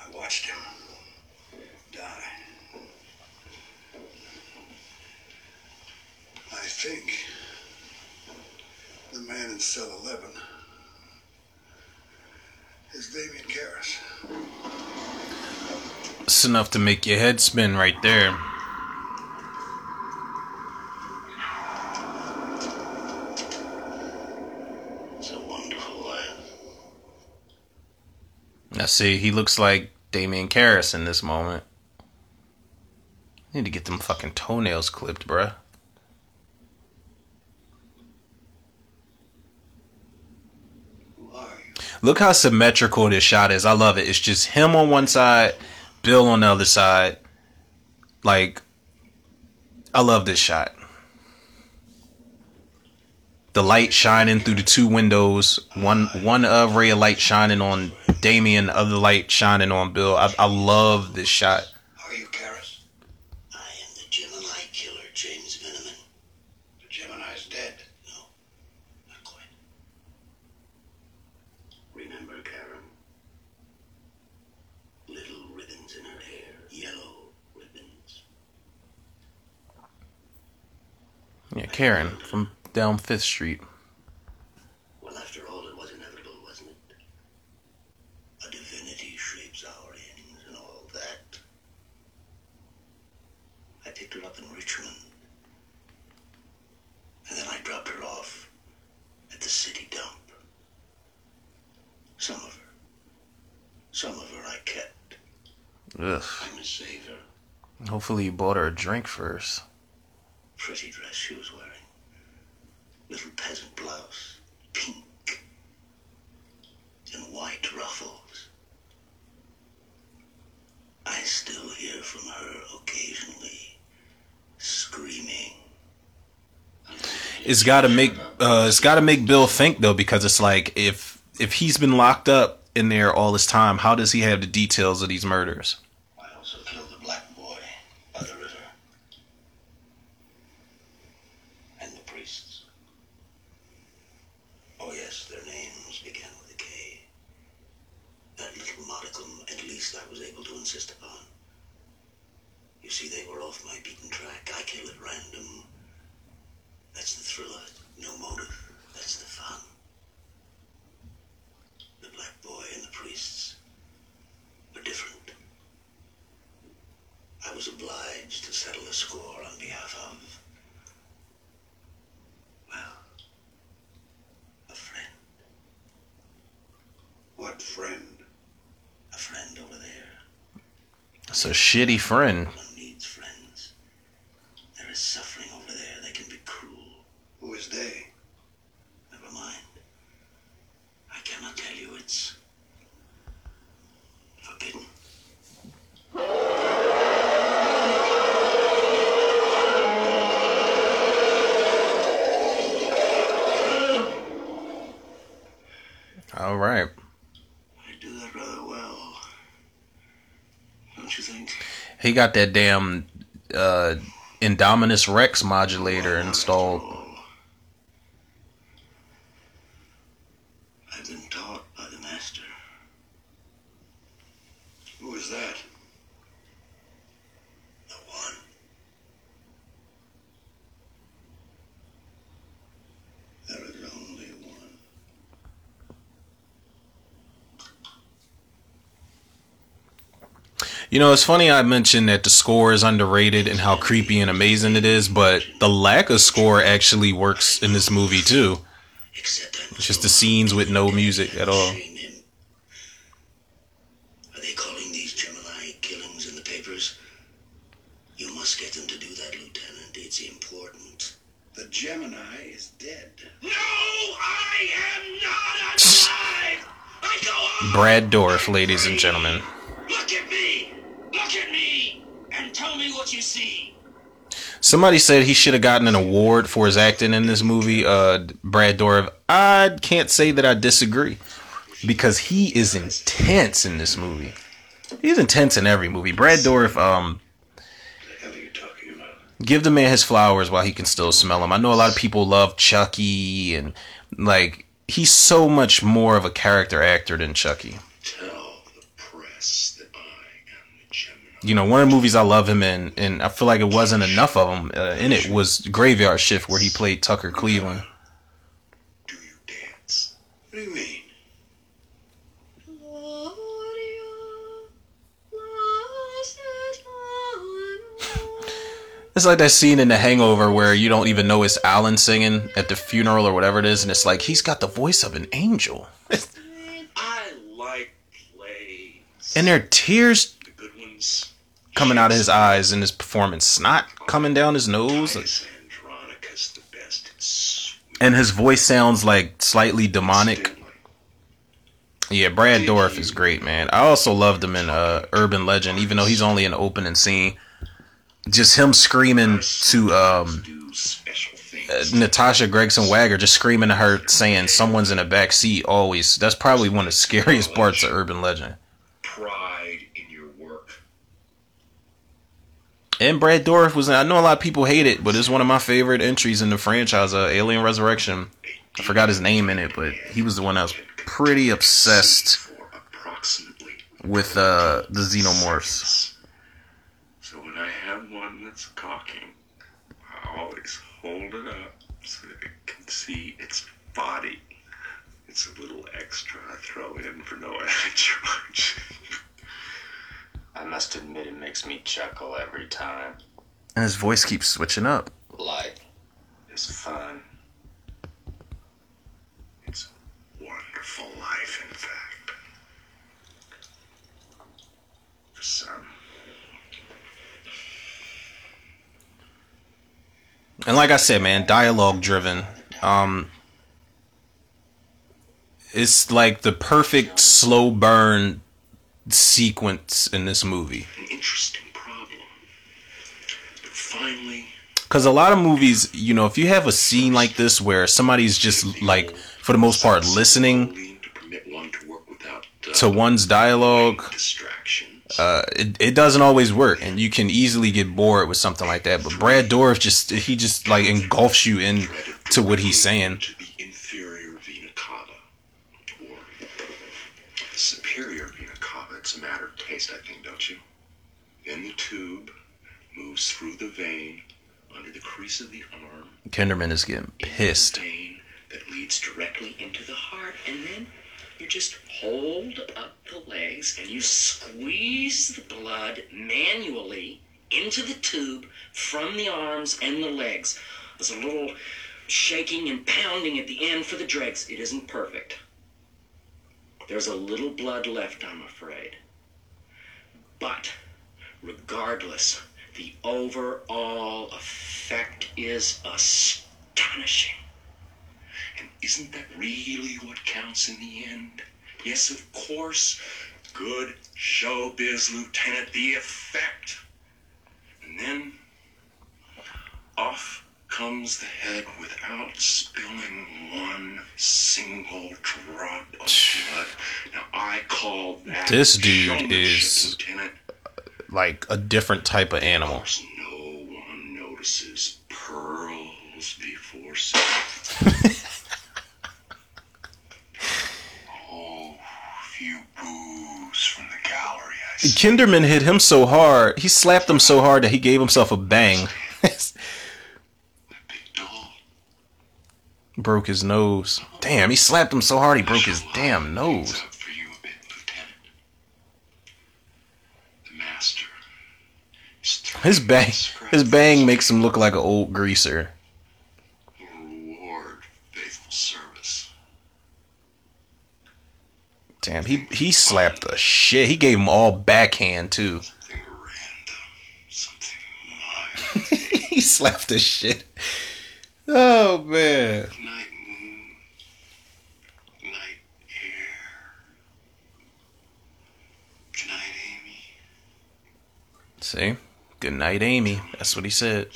I watched him die. I think the man in cell 11 is Damien Karras. It's enough to make your head spin right there. It's a wonderful lad. Now see, he looks like Damien Karras in this moment. Need to get them fucking toenails clipped, bruh. Look how symmetrical this shot is. I love it. It's just him on one side, Bill on the other side. Like, I love this shot. The light shining through the two windows. One one uh, ray of light shining on Damien, other light shining on Bill. I, I love this shot. Are you Karras? I am the Gemini killer, James Venamun. The Gemini's dead. No, not quite. Remember Karen? Little ribbons in her hair, yellow ribbons. Yeah, Karen from down Fifth Street. Well, after all, it was inevitable, wasn't it? A divinity shapes our ends and all that. I picked her up in Richmond. And then I dropped her off at the city dump. Some of her. Some of her I kept. Ugh. I'm a saver. Hopefully you bought her a drink first. Pretty dress she was wearing. Little peasant blouse. Pink. And white ruffles. I still hear from her occasionally screaming. It's got to make uh, it's got to make Bill think though because it's like if if he's been locked up in there all this time, how does he have the details of these murders? I also killed the black boy by the river. And the priests. Oh, yes, their names began with a K. That little modicum, at least, I was able to insist upon. You see, they were off my beaten track. I kill at random. That's the thrill of it. No motive. That's the fun. The black boy and the priests were different. I was obliged to settle a score on behalf of, well, a friend. What friend? A friend over there. It's a shitty friend. One needs friends. There is suffering over there. They can be cruel. Who is they? Never mind. He got that damn uh, Indominus Rex modulator installed. I've been taught by the master. Who is that? The one. There is only one. You know, it's funny I mentioned that the score is underrated and how creepy and amazing it is, but the lack of score actually works in this movie too. It's just the scenes with no music at all. Are they calling these Gemini killings in the papers? You must get them to do that, Lieutenant. It's important. The Gemini is dead. No, I am not alive! I go on! Brad Dourif, ladies and gentlemen. Look at me! Look at me! And tell me what you see! Somebody said he should have gotten an award for his acting in this movie. Uh, Brad Dourif. I can't say that I disagree because he is intense in this movie. He's intense in every movie. Brad Dourif. Um, give the man his flowers while he can still smell them. I know a lot of people love Chucky and like he's so much more of a character actor than Chucky. You know, one of the movies I love him in, and I feel like it wasn't enough of him uh, in it, was Graveyard Shift, where he played Tucker Cleveland. Do you dance? What do you mean? It's like that scene in The Hangover where you don't even know it's Alan singing at the funeral or whatever it is, and it's like he's got the voice of an angel. I like plays. And there are tears The good ones. Coming out of his eyes in his performance, snot coming down his nose, Andronica's the best. It's and his voice sounds like slightly demonic. Yeah, Brad Dourif is great, man. I also loved him in uh, Urban Legend, even though he's only in an opening scene. Just him screaming to um, uh, Natasha Gregson Wagner, just screaming to her, saying someone's in the back seat. Always, that's probably one of the scariest parts of Urban Legend. pride in your work. And Brad Dourif was. I know a lot of people hate it, but it's one of my favorite entries in the franchise, uh, Alien Resurrection. I forgot his name in it, but he was the one that was pretty obsessed with uh, the xenomorphs. So when I have one that's cocking, I always hold it up so that it can see its body. It's a little extra I throw in for no added charge. I must admit it makes me chuckle every time. And his voice keeps switching up. Life is fun. It's a wonderful life, in fact. For some. And like I said, man, dialogue driven. Um, it's like the perfect slow burn sequence in this movie. An interesting problem. But finally, Because a lot of movies, you know, if you have a scene like this where somebody's just like, for the most part, listening to work without uh, to one's dialogue, uh, it, it doesn't always work, and you can easily get bored with something like that. But Brad Dourif just he just like engulfs you into what he's saying. inferior vena cava or superior vena cava. It's a matter of taste, I think, don't you? Then the tube moves through the vein under the crease of the arm Kinderman is getting pissed. vein that leads directly into the heart, and then you just hold up the legs and you squeeze the blood manually into the tube from the arms and the legs. There's a little shaking and pounding at the end for the dregs. It isn't perfect. There's a little blood left, I'm afraid. But regardless, the overall effect is astonishing. And isn't that really what counts in the end? Yes, of course. Good showbiz, Lieutenant, the effect. And then off comes the head without spilling one single drop of blood. Now I call that This dude is Lieutenant. Like a different type of animal. No one notices pearls before sex. oh, few boos from the gallery. Kinderman hit him so hard, he slapped him so hard that he gave himself a bang. broke his nose. Damn, he slapped him so hard he broke his damn nose. The master. His bang, his bang makes him look like an old greaser. Reward faithful service. Damn, he he slapped the shit. He gave him all backhand too. he slapped the shit. Oh man. Night moon. Night air. Good night, Amy. See? Good night, Amy. That's what he said.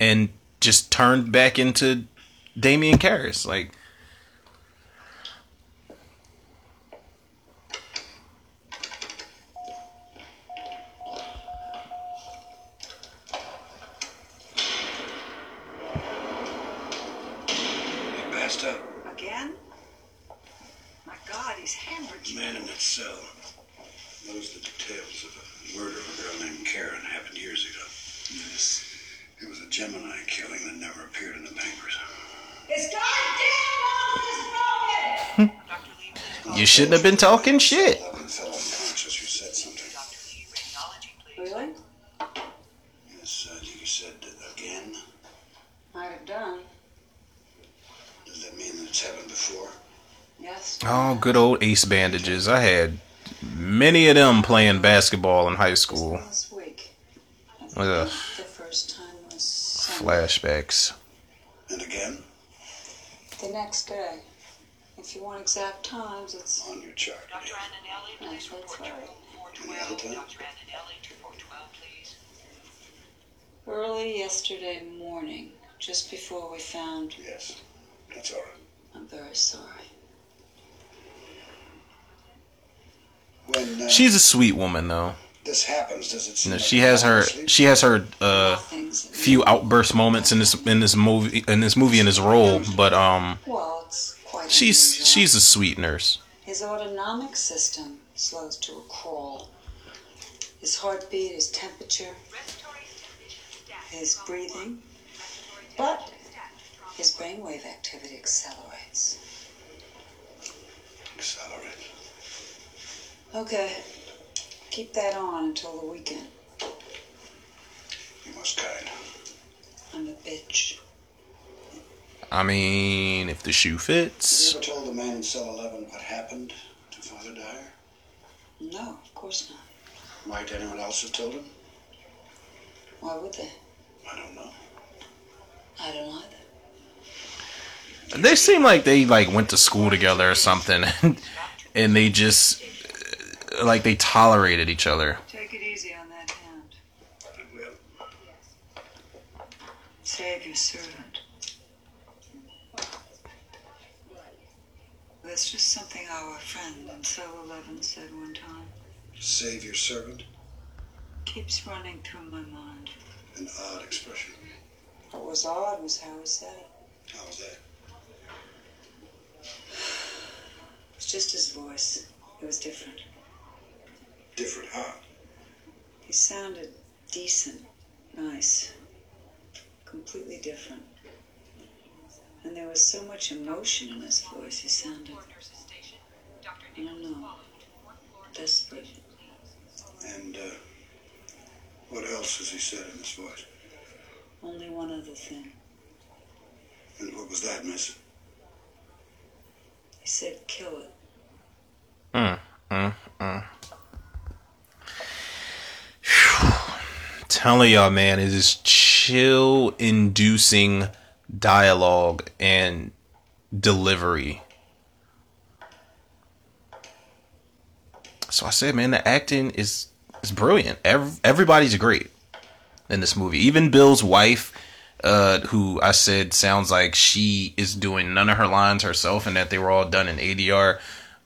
And just turned back into Damien Karras. Like shouldn't have been talking shit. Eleven fell unconscious. You said something. Really? Yes, you said again. Might have done. Does that mean it's happened before? Yes. Oh, good old ace bandages. I had many of them playing basketball in high school. Last week. Ugh. the first time was Sunday. Flashbacks. And again? The next day. If you want exact times, it's On your chart. Dr. Ananelli, please Yes, that's report right. to Any other 412. time? Dr. Ananelli to 412, please. early yesterday morning, just before we found. Yes. That's all right. I'm very sorry. When uh, She's a sweet woman though. this happens, does it You seem know, like she has her sleep? she has her uh few outburst moments in this in this movie in this movie in this role, but um Well, it's quite she's unusual. she's a sweet nurse. His autonomic system slows to a crawl. His heartbeat, his temperature, his breathing, but his brainwave activity accelerates. Accelerate. Okay, keep that on until the weekend. You must kind. I'm a bitch. I mean, if the shoe fits. You fits. ever told the man in cell 11 what happened to Father Dyer? No, of course not. Might anyone else have told him? Why would they? I don't know. I don't either. They seem like they like went to school together or something, and they just like they tolerated each other. Take it easy on that hand. I will. Save your servant. That's just something our friend in cell 11 said one time. Save your servant? Keeps running through my mind. An odd expression. What was odd was how he said it. How was that? It's just his voice. It was different. Different how? He sounded decent, nice, completely different. And there was so much emotion in his voice. He sounded, I don't know, desperate. And uh, what else has he said in his voice? Only one other thing. And what was that, miss? He said, kill it. Mm, mm, mm. Telling y'all, man, it is chill inducing dialogue and delivery. So I said, man, the acting is is brilliant. Ev- everybody's great in this movie. Even Bill's wife uh, who I said sounds like she is doing none of her lines herself, and that they were all done in ADR.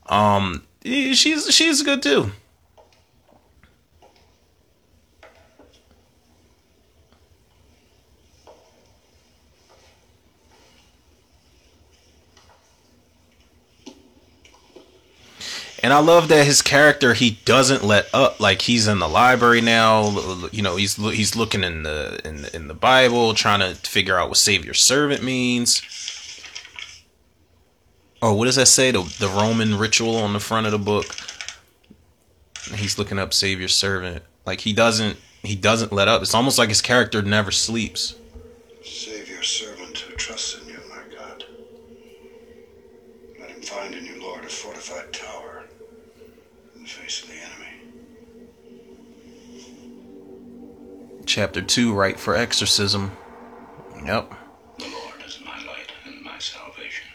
Um, eh, she's she's good too. And I love that his character he doesn't let up. Like he's in the library now. You know, he's he's looking in the in the, in the Bible, trying to figure out what "save your servant" means. Or what does that say? The the Roman ritual on the front of the book. He's looking up "save your servant." Like he doesn't he doesn't let up. It's almost like his character never sleeps. Save your servant who trusts in you, my God. Let him find in you, Lord, a fortified tower in the face of the enemy. Chapter two, rite for exorcism. Yep. The Lord is my light and my salvation.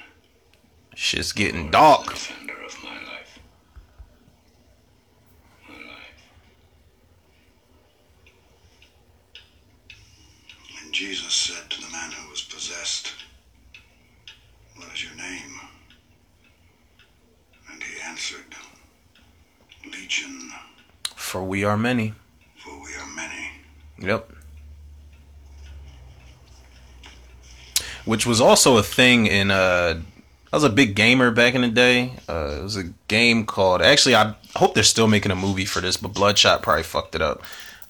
Shit's getting dark. Defender of my life. My life. And Jesus said to the man who was possessed, What is your name? And he answered, Legion, For we are many. for we are many. Yep. Which was also a thing in uh I was a big gamer back in the day. Uh it was a game called actually I hope they're still making a movie for this, but Bloodshot probably fucked it up.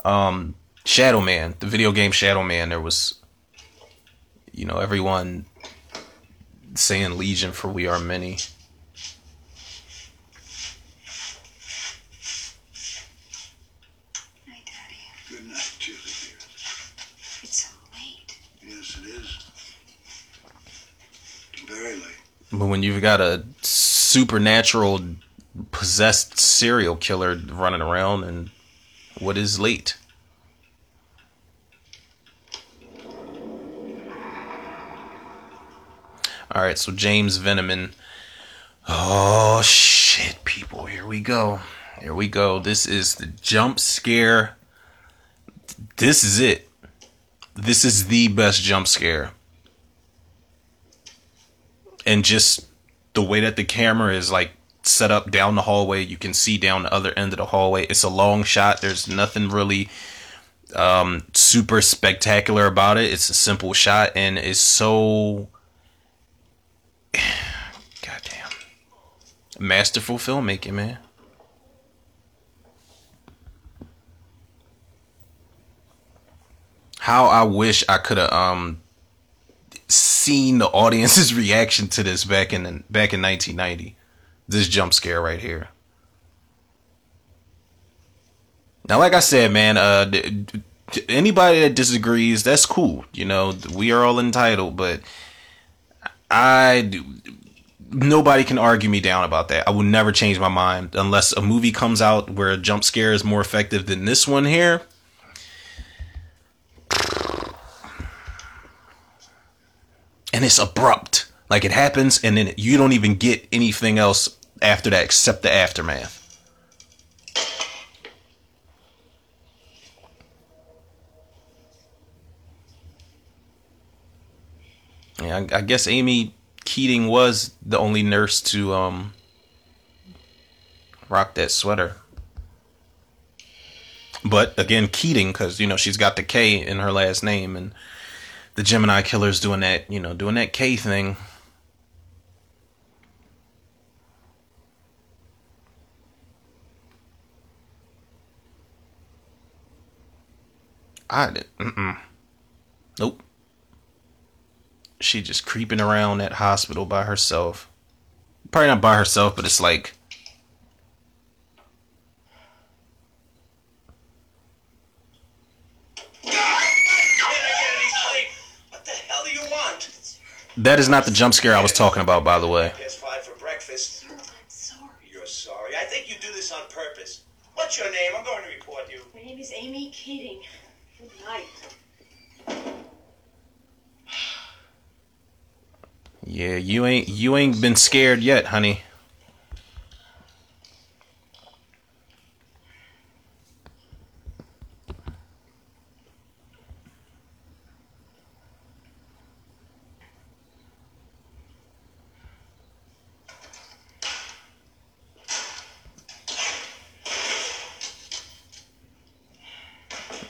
Um Shadow Man, the video game Shadow Man, there was you know, everyone saying Legion for we are many. Good night, Julie. dear. It's so late. Yes, it is. Very late. But when you've got a supernatural possessed serial killer running around and what is late? All right, so James Venamun. Oh shit, people, here we go. Here we go. This is the jump scare. This is it. This is the best jump scare and just the way that the camera is like set up down the hallway you can see down the other end of the hallway. It's a long shot. There's nothing really um super spectacular about it. It's a simple shot and it's so goddamn masterful filmmaking man. How i wish i could have um seen the audience's reaction to this back in back in 1990. This jump scare right here. Now, like I said, man, uh, anybody that disagrees, that's cool. You know, we are all entitled, but I. Nobody can argue me down about that. I will never change my mind unless a movie comes out where a jump scare is more effective than this one here. And it's abrupt. Like it happens, and then you don't even get anything else after that except the aftermath. Yeah, I, I guess Amy Keating was the only nurse to um rock that sweater. But again, Keating, because you know she's got the K in her last name, and the Gemini killer's doing that, you know, doing that K thing. I did. Mm-mm. Nope. She just creeping around that hospital by herself. Probably not by herself, but it's like What the hell do you want? That is not the jump scare I was talking about, by the way. PS5 for breakfast. I'm sorry. You're sorry. I think you do this on purpose. What's your name? I'm going to report you. My name is Amy Keating. Good night. Yeah, you ain't you ain't been scared yet, honey.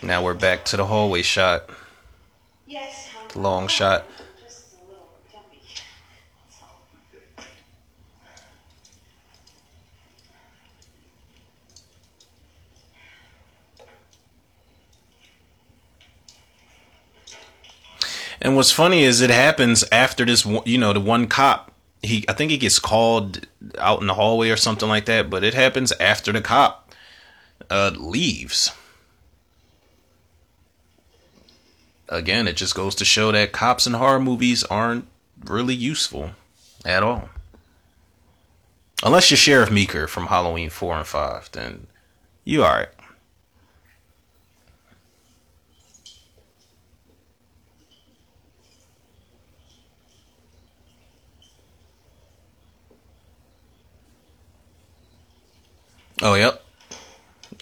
Now we're back to the hallway shot. Yes. The long shot. Just a little jumpy. That's all. And what's funny is it happens after this, you know, the one cop, he, I think he gets called out in the hallway or something like that, but it happens after the cop uh, leaves. Again, it just goes to show that cops in horror movies aren't really useful at all. Unless you're Sheriff Meeker from Halloween 4 and 5, then you alright. Oh, yep.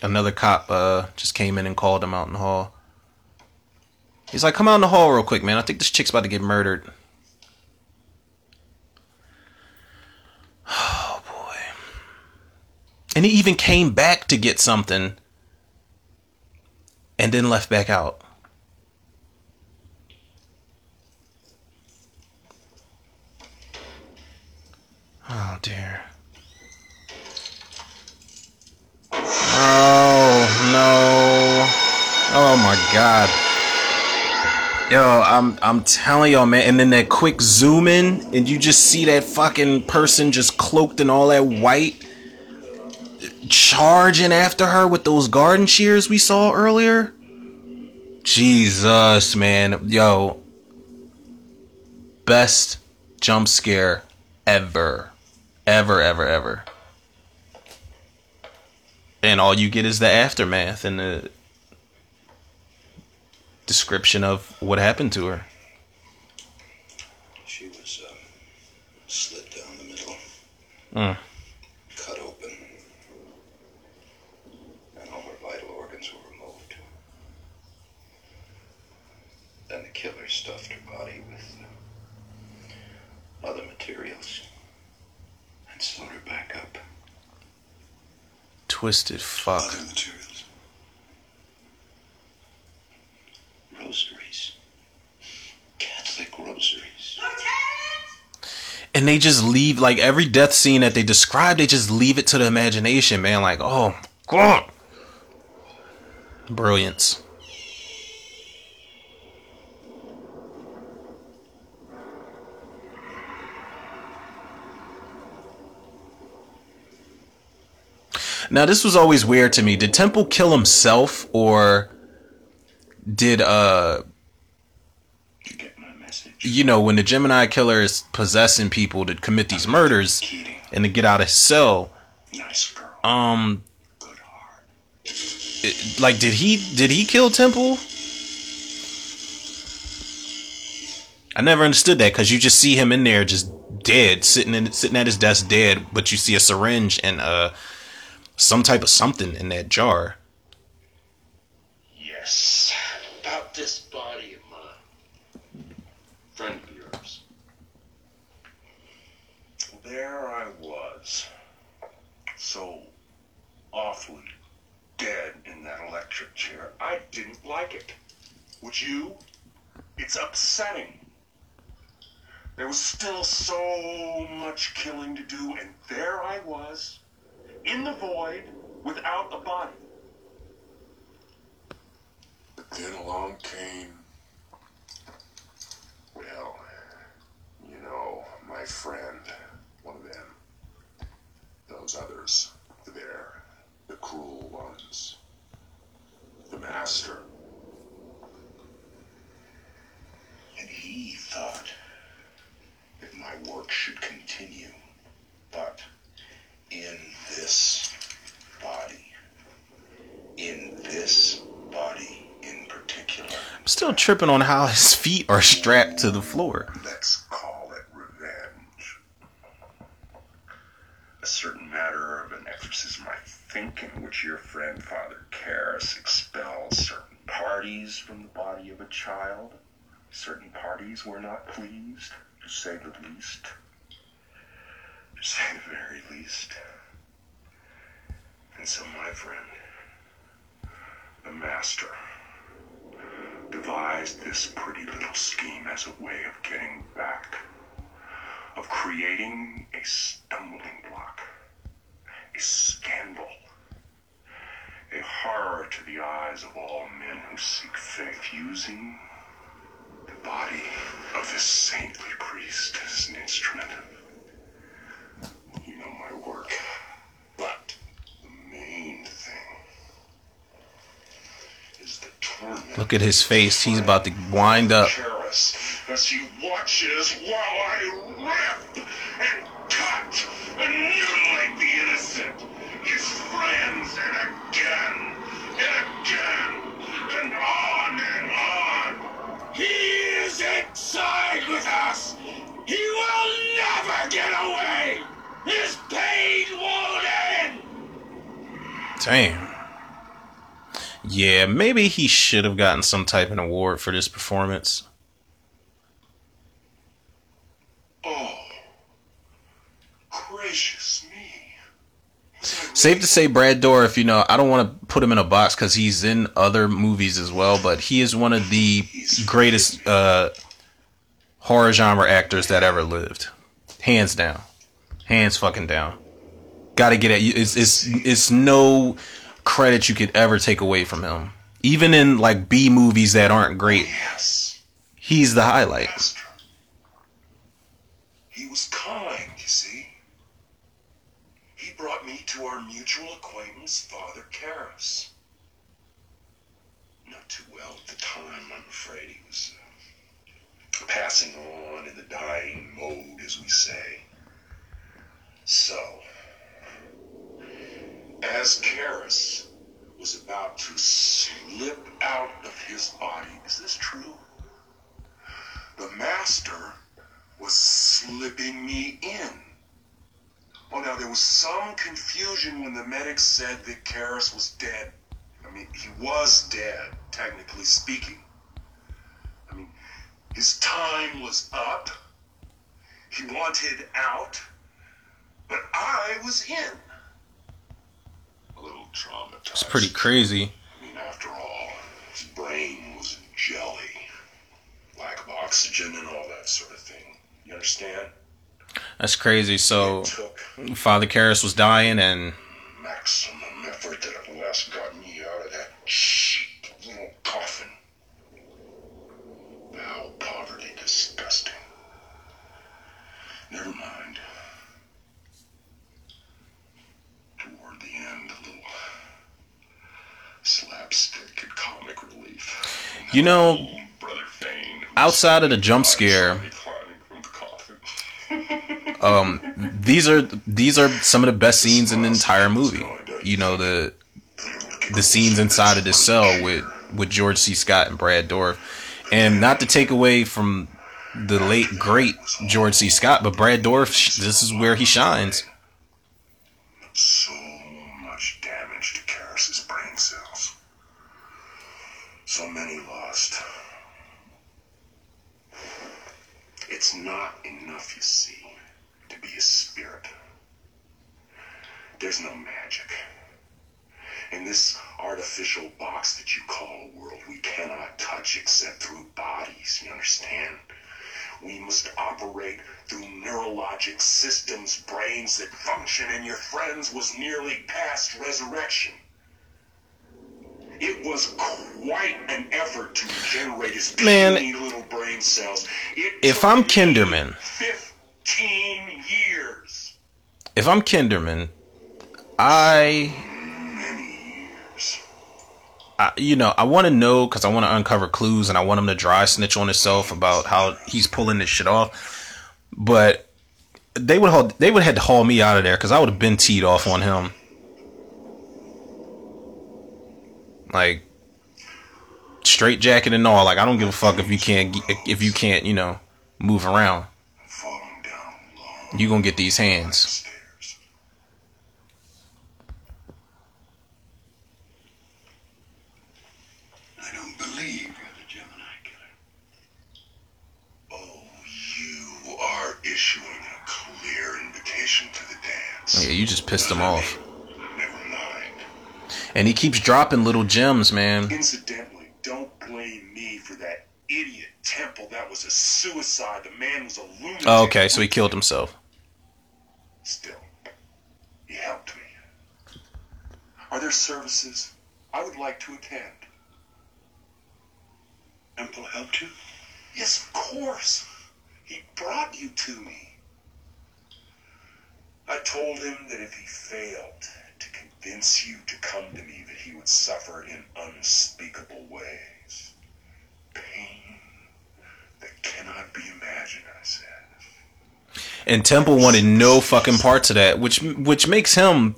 Another cop uh, just came in and called him out in the hall. He's like, come out in the hall real quick, man. I think this chick's about to get murdered. Oh, boy. And he even came back to get something and then left back out. Oh, dear. Oh no. Oh my god. Yo, I'm I'm telling y'all, man. And then that quick zoom in, and you just see that fucking person just cloaked in all that white, charging after her with those garden shears we saw earlier. Jesus, man. Yo. Best jump scare ever. Ever, ever, ever and all you get is the aftermath and the description of what happened to her. She was uh, slit down the middle, Mm. cut open, and all her vital organs were removed. Then the killer stuffed her body with uh, other materials and sewed her back up. Twisted fuck. Other materials. Rosaries. Catholic rosaries. And they just leave like every death scene that they describe, they just leave it to the imagination, man. Like, oh god. Brilliance. Now this was always weird to me. Did Temple kill himself or did uh you know when the Gemini killer is possessing people to commit these murders and to get out of his cell Nice girl. um it- like did he did he kill Temple? I never understood that because you just see him in there just dead, sitting in sitting at his desk dead, but you see a syringe and uh some type of something in that jar. Yes, this body of mine. Friend of yours. There I was. So awfully dead in that electric chair. I didn't like it. Would you? It's upsetting. There was still so much killing to do, and there I was, in the void, without a body. Then along came, well, you know, my friend, one of them. Those others, there, the cruel ones. The master. And he thought that my work should continue, but in this body. In this body particular. I'm still tripping on how his feet are strapped to the floor. Let's call it revenge. A certain matter of an exorcism, I think, in which your friend Father Karras expels certain parties from the body of a child. Certain parties were not pleased, to say the least. To say the very least. And so, my friend, the master, devised this pretty little scheme as a way of getting back, of creating a stumbling block, a scandal, a horror to the eyes of all men who seek faith, using the body of this saintly priest as an instrument. You know my work. But the main thing is the torment Look at his face. He's about to wind up. As he watches while I rip and cut and mutilate the innocent, his friends, and again and again and on and on. He is inside with us. He will never get away. His pain won't end. Damn. Yeah, maybe he should have gotten some type of award for this performance. Oh, gracious me. Safe to say, Brad Dourif, you know, I don't want to put him in a box because he's in other movies as well, but he is one of the greatest uh, horror genre actors that ever lived. Hands down. Hands fucking down. Gotta get it. It's, it's, it's no credit you could ever take away from him. Even in like B movies that aren't great, yes. he's the highlight. He was kind, you see. He brought me to our mutual acquaintance, Father Karras. Not too well at the time, I'm afraid. He was uh, passing on in the dying mode, as we say. So, as Karras was about to slip out of his body, is this true? The master was slipping me in. Oh, now there was some confusion when the medics said that Karras was dead. I mean, he was dead, technically speaking. I mean, his time was up. He wanted out, but I was in. Traumatized. It's pretty crazy. I mean, after all, his brain was a jelly, lack of oxygen and all that sort of thing. You understand? That's crazy. So, Father Karras was dying, and Maximum effort that at last got me out of that cheap little coffin. How poverty disgusting. Never mind. Toward the end, a little slapstick and comic relief. you know, outside of the jump scare, climbing from the coffin. um, these are these are some of the best scenes in the entire movie. You know the the scenes inside of this cell with with George C. Scott and Brad Dourif, and not to take away from the late great George C. Scott, but Brad Dourif, this is where he shines. So So many lost. It's not enough, you see, to be a spirit. There's no magic. In this artificial box that you call a world, we cannot touch except through bodies, you understand? We must operate through neurologic systems, brains that function, and your friend's was nearly past resurrection. It was quite an effort to regenerate his Man, little brain cells. It If I'm Kinderman, 15 years. if I'm Kinderman, I, I you know, I want to know because I want to uncover clues and I want him to dry snitch on himself about how he's pulling this shit off. But they would haul, they would have had to haul me out of there because I would have been teed off on him. Like straight jacket and all. Like I don't give a fuck if you can't if you can't you know move around. You gonna get these hands. I don't believe you're the Gemini killer. Oh, You are issuing a clear invitation to the dance. Yeah, you just pissed him off. And he keeps dropping little gems, man. Incidentally, don't blame me for that idiot Temple. That was a suicide. The man was a lunatic. Oh, okay, so he killed himself. Still, he helped me. Are there services I would like to attend? Temple helped you? Yes, of course. He brought you to me. I told him that if he failed convince you to come to me, that he would suffer in unspeakable ways. Pain that cannot be imagined, I said. And Temple wanted no fucking parts of that, which which makes him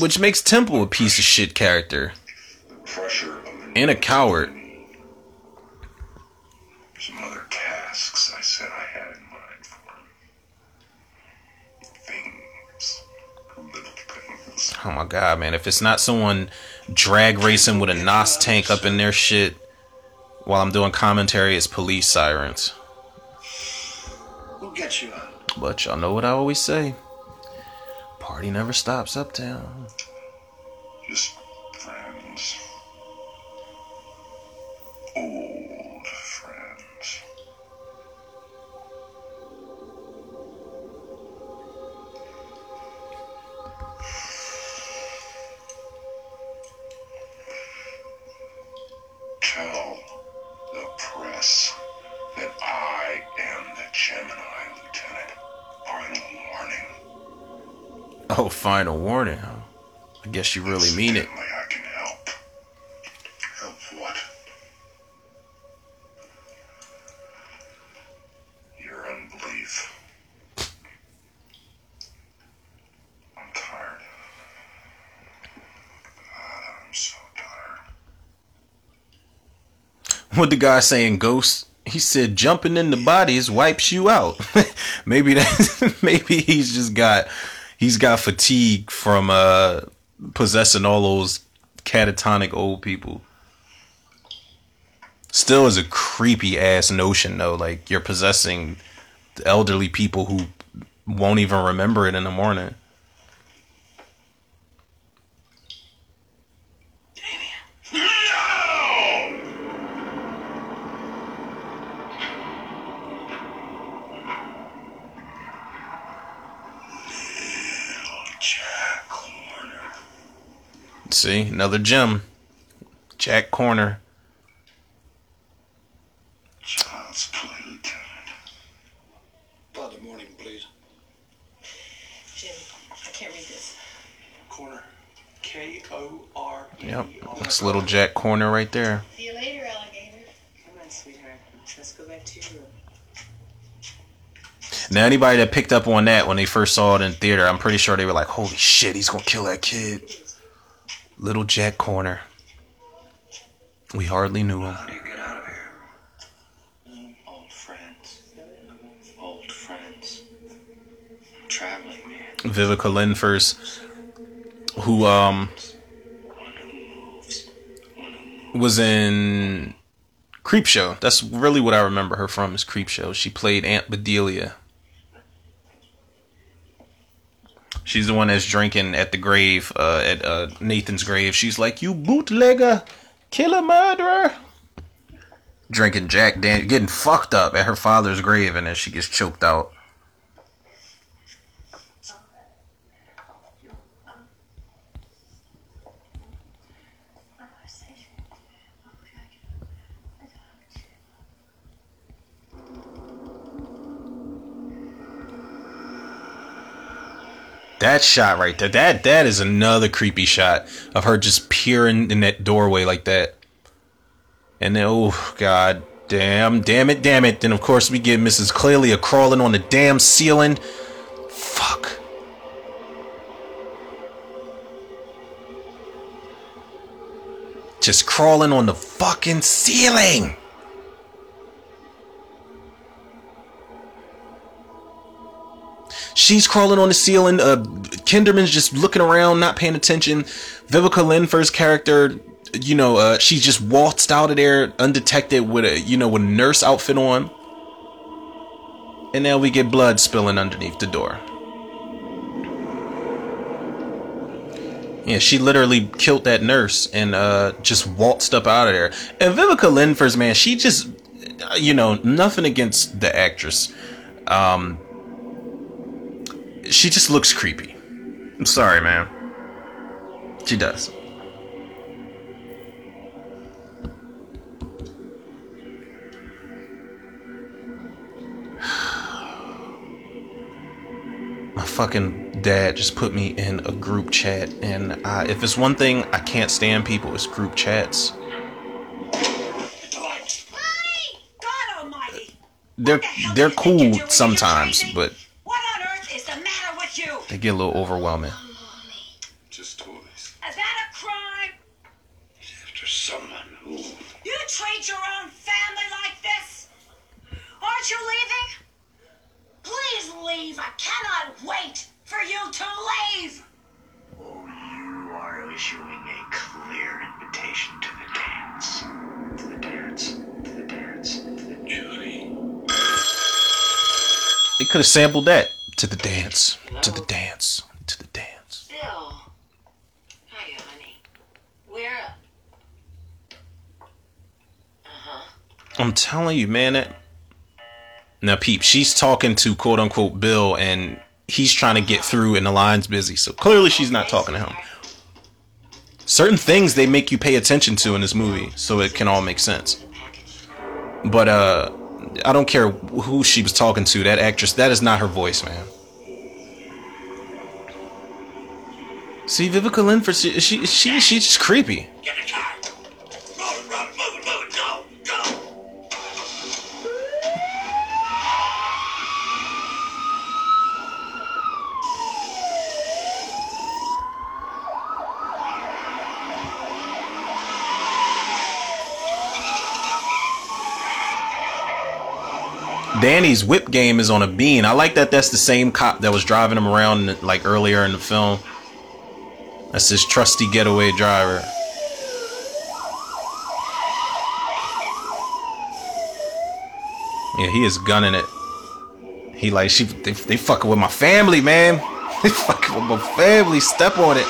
which makes Temple a piece of shit character. And a coward. Some other tasks Oh my god, man. If it's not someone drag racing with a NOS tank up in their shit while I'm doing commentary, it's police sirens. We'll get you out. But y'all know what I always say. Party never stops uptown. Just friends. Old that I am the Gemini Lieutenant. Final warning. Oh, final warning. I guess you really mean it. What the guy saying, Ghost? He said jumping in the bodies wipes you out. maybe that maybe he's just got he's got fatigue from uh possessing all those catatonic old people. Still is a creepy ass notion though, like you're possessing elderly people who won't even remember it in the morning. See, another gem. Jack Corner. Child's play, Lieutenant. Father morning, please. Jim, I can't read this. Corner. K O R E. Yep. That's little Jack Corner right there. See you later, alligator. Come on, sweetheart. Let's go back to your room. Now, anybody that picked up on that when they first saw it in theater, I'm pretty sure they were like, "Holy shit, he's gonna kill that kid." Little Jack Corner. We hardly knew him. Old friends. Old friends. I'm traveling, man. Viveca Lindfors, who um was in Creepshow. That's really what I remember her from is Creepshow. She played Aunt Bedelia. She's the one that's drinking at the grave, uh, at uh, Nathan's grave. She's like, "You bootlegger, killer, murderer." Drinking Jack Dan, getting fucked up at her father's grave, and then she gets choked out. That shot right there, that that is another creepy shot of her just peering in that doorway like that. And then, oh god, damn, damn it, damn it. Then of course we get Mrs. Clelia crawling on the damn ceiling. Fuck. Just crawling on the fucking ceiling. She's crawling on the ceiling. Uh, Kinderman's just looking around, not paying attention. Viveca first character, you know, uh, she just waltzed out of there undetected with a, you know, with a nurse outfit on. And now we get blood spilling underneath the door. Yeah, she literally killed that nurse and uh, just waltzed up out of there. And Viveca Lindfors, man, she just, you know, nothing against the actress. Um, she just looks creepy. I'm sorry, man. She does. My fucking dad just put me in a group chat, and uh, if it's one thing I can't stand people, it's group chats. They're they're cool sometimes, but they get a little overwhelming. Just toys. Is that a crime? After someone who You treat your own family like this? Aren't you leaving? Please leave. I cannot wait for you to leave. Oh, you are issuing a clear invitation to the dance. To the dance. To the dance. To the Julie. They could have sampled that to the dance, to the dance, to the dance. Bill. Hiya, honey. Where? Uh-huh. I'm telling you, man. That... Now, peep, she's talking to quote unquote Bill, and he's trying to get through, and the line's busy. So clearly, she's not talking to him. Certain things they make you pay attention to in this movie, so it can all make sense. But uh, I don't care who she was talking to. That actress, that is not her voice, man. See, Viveca Lindfors, she, she, she she's just creepy. Danny's whip game is on a bean. I like that. That's the same cop that was driving him around like earlier in the film. That's his trusty getaway driver. Yeah, he is gunning it. He like she they, they fucking with my family, man. They fucking with my family. Step on it.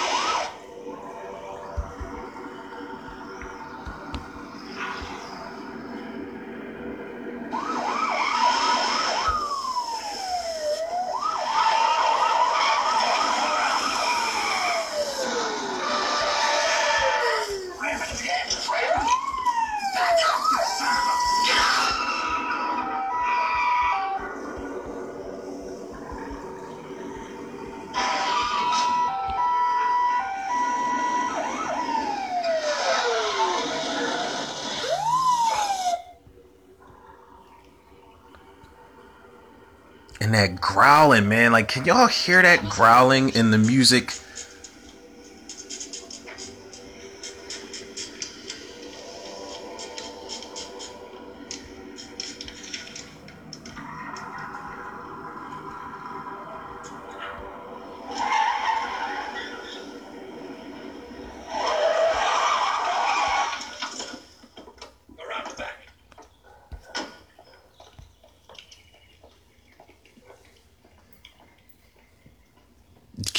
Growling, man. Like, can y'all hear that growling in the music?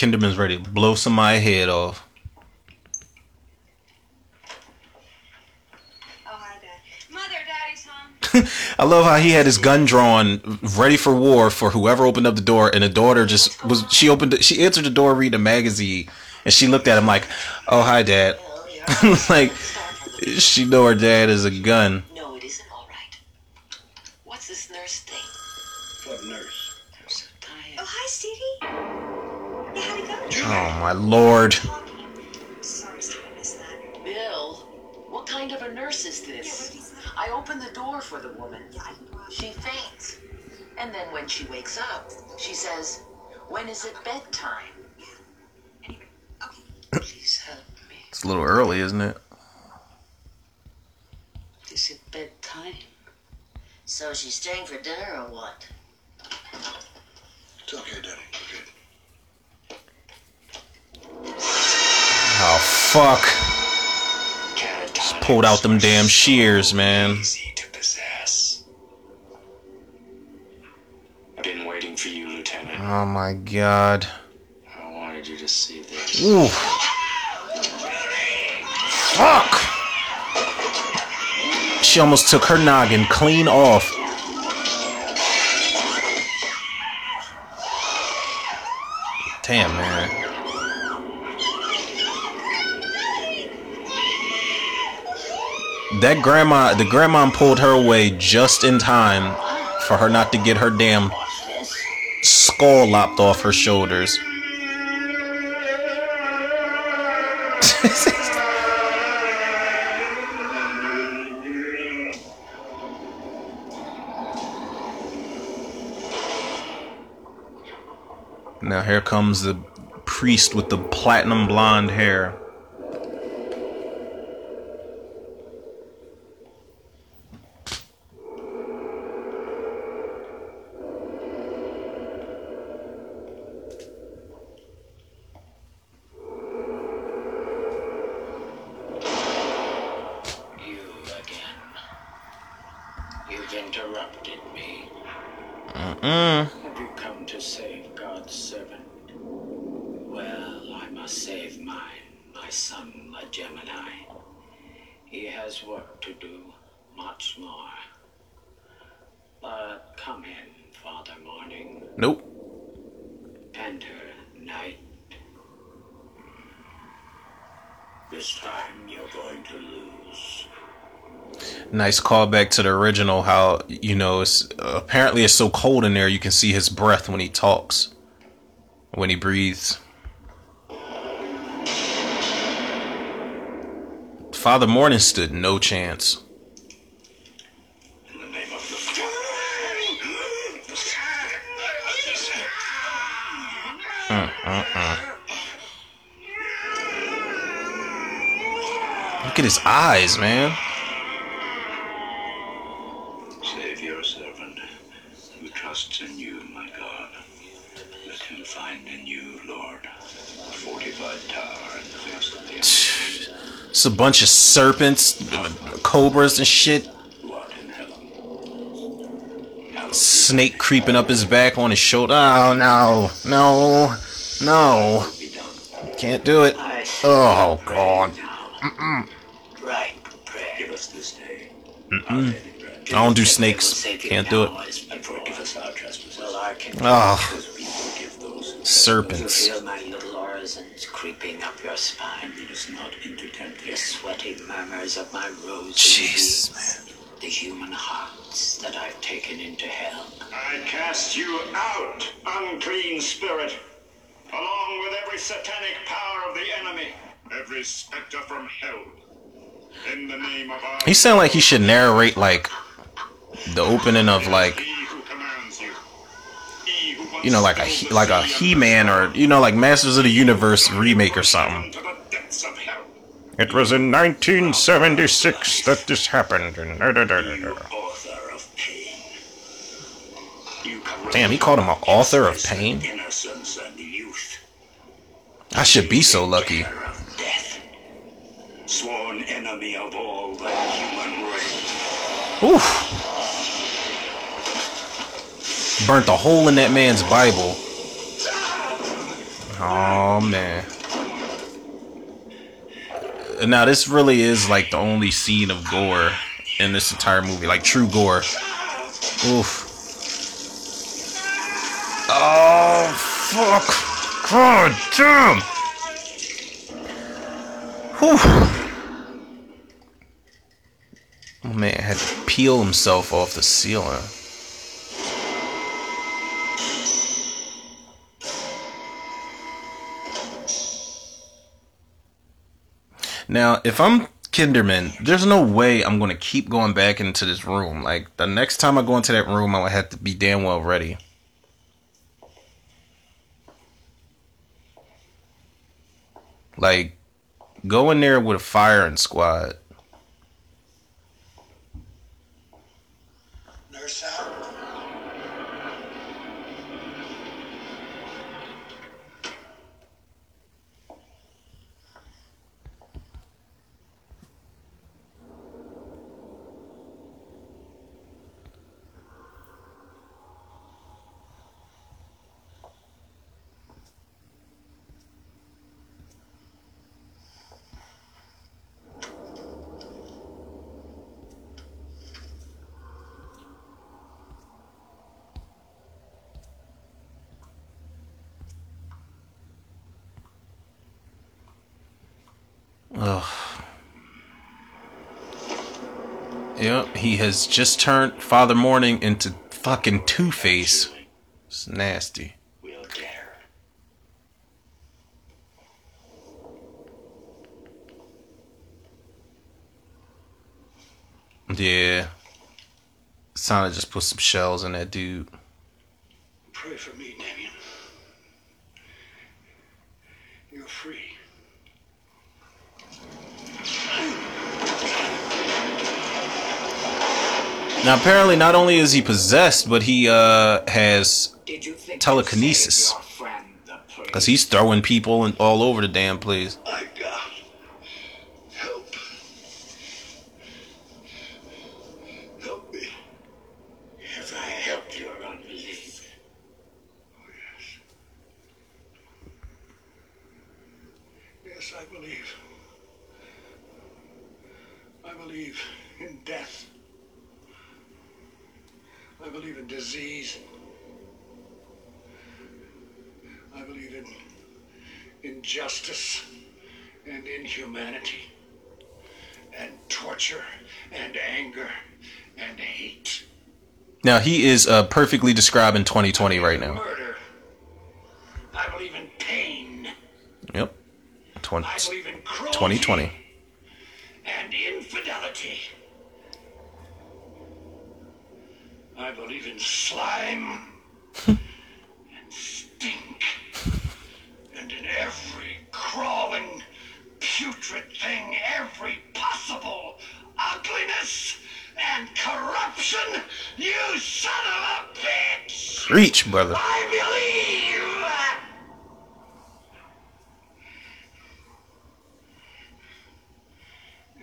Kinderman's ready to blow somebody's head off. Oh, hi, Dad. Mother, Daddy's home. I love how he had his gun drawn, ready for war for whoever opened up the door, and the daughter just was. She opened. it- She answered the door, reading a magazine, and she looked at him like, "Oh, hi, Dad." like she know her dad is a gun. Oh my lord! Sorry, Stevie, I missed that. Bill, what kind of a nurse is this? I open the door for the woman. She faints. And then when she wakes up, she says, When is it bedtime? Please help me. It's a little early, isn't it? Is it bedtime? So she's staying for dinner or what? It's okay, Daddy. Okay. Oh fuck! Just pulled out them damn shears, man. Easy to possess. I've been waiting for you, Oh my god. I wanted you to see this. Oof. Fuck! She almost took her noggin clean off. Damn, man. That grandma, the grandma pulled her away just in time for her not to get her damn skull lopped off her shoulders. now here comes the priest with the platinum blonde hair. You again. You've interrupted me. Mm-mm. Have you come to save God's servant? Well, I must save mine, my son, the Gemini. He has work to do, much more. But come in, Father Morning. Nope. Enter, Night. This time you're going to lose. Nice callback to the original. How you know it's apparently it's so cold in there you can see his breath when he talks, when he breathes. Father Morning stood no chance. Mm-mm-mm. Look at his eyes, man. It's a bunch of serpents, cobras, and shit. Snake creeping up his back on his shoulder. Oh no, no, no! Can't do it. Oh god. Mm-mm. Mm-mm. I don't do snakes. Can't do it. Oh, serpents. Feel my little orisons creeping up your spine. It is not into temptation. The sweaty murmurs of my rose. Jesus, man. The human hearts that I've taken into hell. I cast you out, unclean spirit, along with every satanic power of the enemy, every specter from hell. In the name of our He sound like he should narrate like the opening of like you know like a He- like a He-Man or you know like Masters of the Universe remake or something. It was in 1976 that this happened. and da, da, da, da, da. Damn, he called him an author of pain. Innocence and youth. I should be so lucky. Sworn enemy of all the human race. Oof. Burnt a hole in that man's Bible. Oh man. Now this really is like the only scene of gore in this entire movie, like true gore. Oof. Oh fuck. God damn. Whew. Oh man had to peel himself off the ceiling. Now, if I'm Kinderman, there's no way I'm gonna keep going back into this room. Like the next time I go into that room, I would have to be damn well ready. Like, go in there with a firing squad. Nurse out. Ugh. Yep, he has just turned Father Morning into fucking Two Face. It's nasty. We'll get her. Yeah. Sana just put some shells in that dude. Pray for me, Damien. You're free. Now, apparently, not only is he possessed, but he uh has telekinesis. Because he's throwing people in, all over the damn place. I got help. Help me. Have I helped your unbelief? Yes, I believe. I believe in death. I believe in disease. I believe in injustice and inhumanity and torture and anger and hate. Now, he is uh, perfectly describing 2020 right now. Murder. I believe in pain Yep. 20, I believe in cruelty. 2020. and infidelity. I believe in slime and stink and in every crawling, putrid thing, every possible ugliness and corruption. You son of a bitch! Reach, brother. I believe.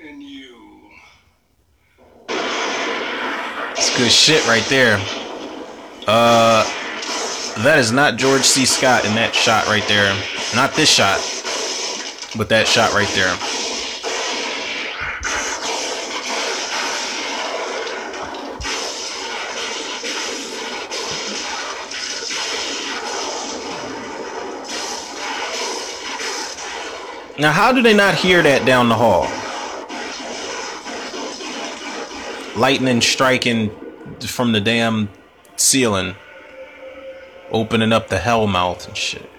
In you. It's good shit right there. Uh, that is not George C. Scott in that shot right there. Not this shot, but that shot right there. Now, how do they not hear that down the hall? Lightning striking from the damn ceiling, opening up the hell mouth and shit.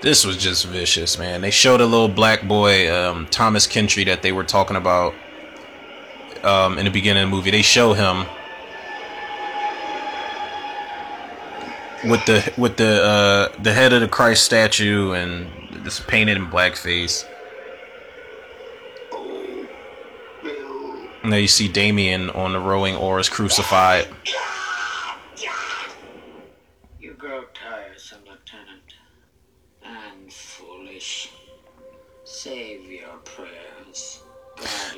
This was just vicious, man. They showed a little black boy, um, Thomas Kintry, that they were talking about um, in the beginning of the movie. They show him with the with the uh, the head of the Christ statue and this painted in blackface. And there you see Damien on the rowing oars crucified. You grow tiresome, Lieutenant. And foolish. Save your prayers.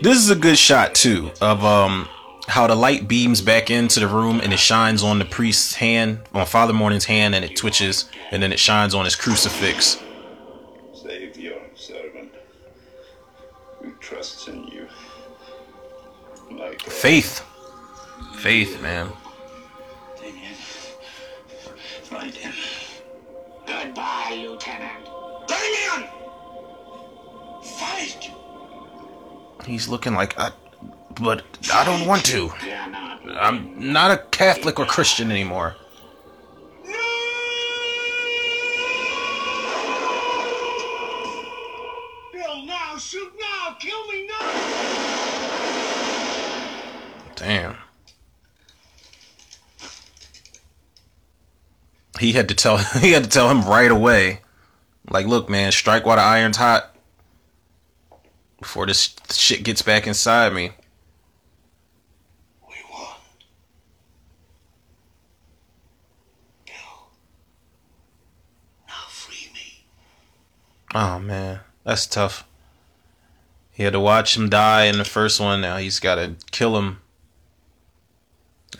This is a good shot too of um how the light beams back into the room and it shines on the priest's hand, on Father Morning's hand, and it twitches, and then it shines on his crucifix. Save your servant who trusts in you. Like Faith, faith, man. Damien. Him. Goodbye, Lieutenant. Damien! Fight! He's looking like, I, but I don't want to. I'm not a Catholic or Christian anymore. Kill now! Shoot now! Kill me now! Damn. He had to tell he had to tell him right away. Like, look, man, strike while the iron's hot. Before this shit gets back inside me. Oh man, that's tough. He had to watch him die in the first one. Now he's got to kill him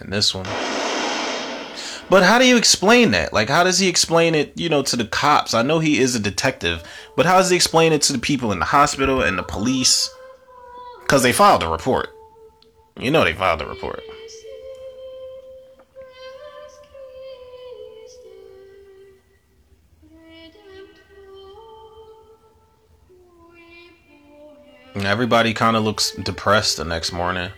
in this one. But how do you explain that? Like, how does he explain it, you know, to the cops? I know he is a detective, but how does he explain it to the people in the hospital and the police? Because they filed a report. You know, they filed a report. Everybody kind of looks depressed the next morning.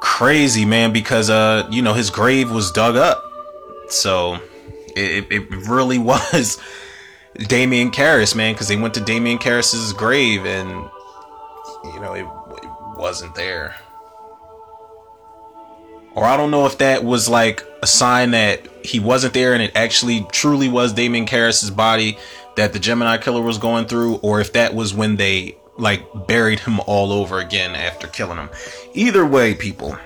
Crazy man, because uh, you know, his grave was dug up, so it, it really was Damien Karras, man, because they went to Damien Karras's grave and you know it, it wasn't there. Or I don't know if that was like a sign that he wasn't there and it actually truly was Damien Karras's body that the Gemini killer was going through, or if that was when they like buried him all over again after killing him. Either way, people.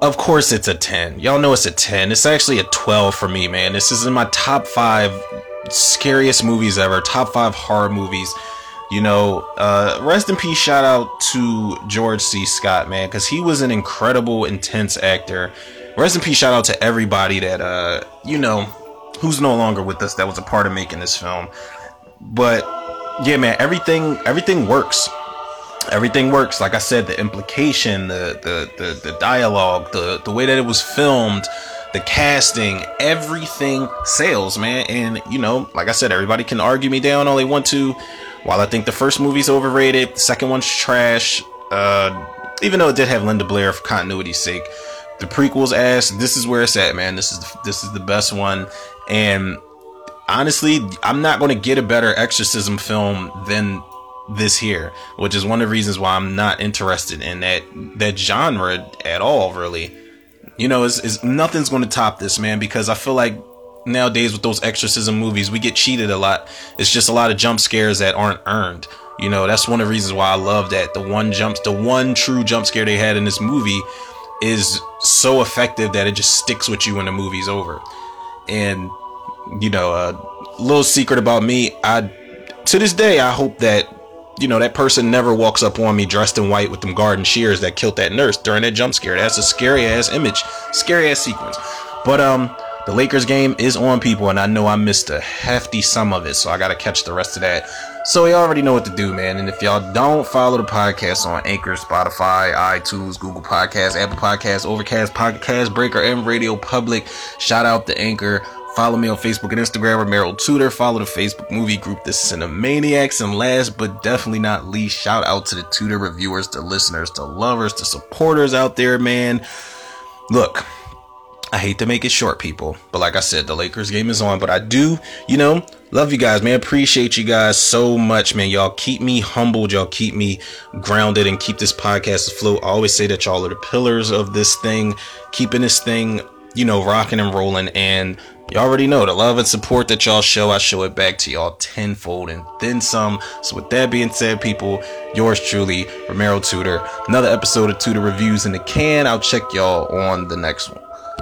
Of course it's a 10. Y'all know it's a 10. It's actually a 12 for me, man. This is in my top 5 scariest movies ever, top 5 horror movies. You know, uh, rest in peace, shout out to George C. Scott, man, because he was an incredible, intense actor. Rest in peace, shout out to everybody that, uh, you know, who's no longer with us that was a part of making this film. But yeah, man, everything everything works. Everything works. Like I said, the implication, the the the, the dialogue, the the way that it was filmed, the casting, everything sales, man. And you know, like I said, everybody can argue me down all they want to. While I think the first movie's overrated, the second one's trash. Uh, even though it did have Linda Blair for continuity's sake, the prequels ass. This is where it's at, man. This is the, this is the best one. And honestly, I'm not going to get a better exorcism film than this here, which is one of the reasons why I'm not interested in that that genre at all. Really, you know, is is nothing's going to top this, man. Because I feel like nowadays with those exorcism movies, we get cheated a lot. It's just a lot of jump scares that aren't earned. You know, that's one of the reasons why I love that the one jumps, the one true jump scare they had in this movie is so effective that it just sticks with you when the movie's over. And you know, a little secret about me, I to this day I hope that you know that person never walks up on me dressed in white with them garden shears that killed that nurse during that jump scare. That's a scary ass image, scary ass sequence. But um, the Lakers game is on, people, and I know I missed a hefty sum of it, so I gotta catch the rest of that. So y'all already know what to do, man. And if y'all don't follow the podcast on Anchor, Spotify, iTunes, Google Podcasts, Apple Podcasts, Overcast, Podcast Breaker, and Radio Public, shout out to Anchor. Follow me on Facebook and Instagram, Romero Tudor. Follow the Facebook movie group, The Cinemaniacs. And last but definitely not least, shout out to the Tudor reviewers, the listeners, the lovers, the supporters out there, man. Look, I hate to make it short, people, but like I said, the Lakers game is on. But I do, you know, love you guys, man. Appreciate you guys so much, man. Y'all keep me humbled. Y'all keep me grounded and keep this podcast afloat. I always say that y'all are the pillars of this thing, keeping this thing, you know, rocking and rolling. And y'all already know the love and support that y'all show. I show it back to y'all tenfold and then some. So with that being said, people, yours truly, Romero Tudor. Another episode of Tudor Reviews in the can. I'll check y'all on the next one.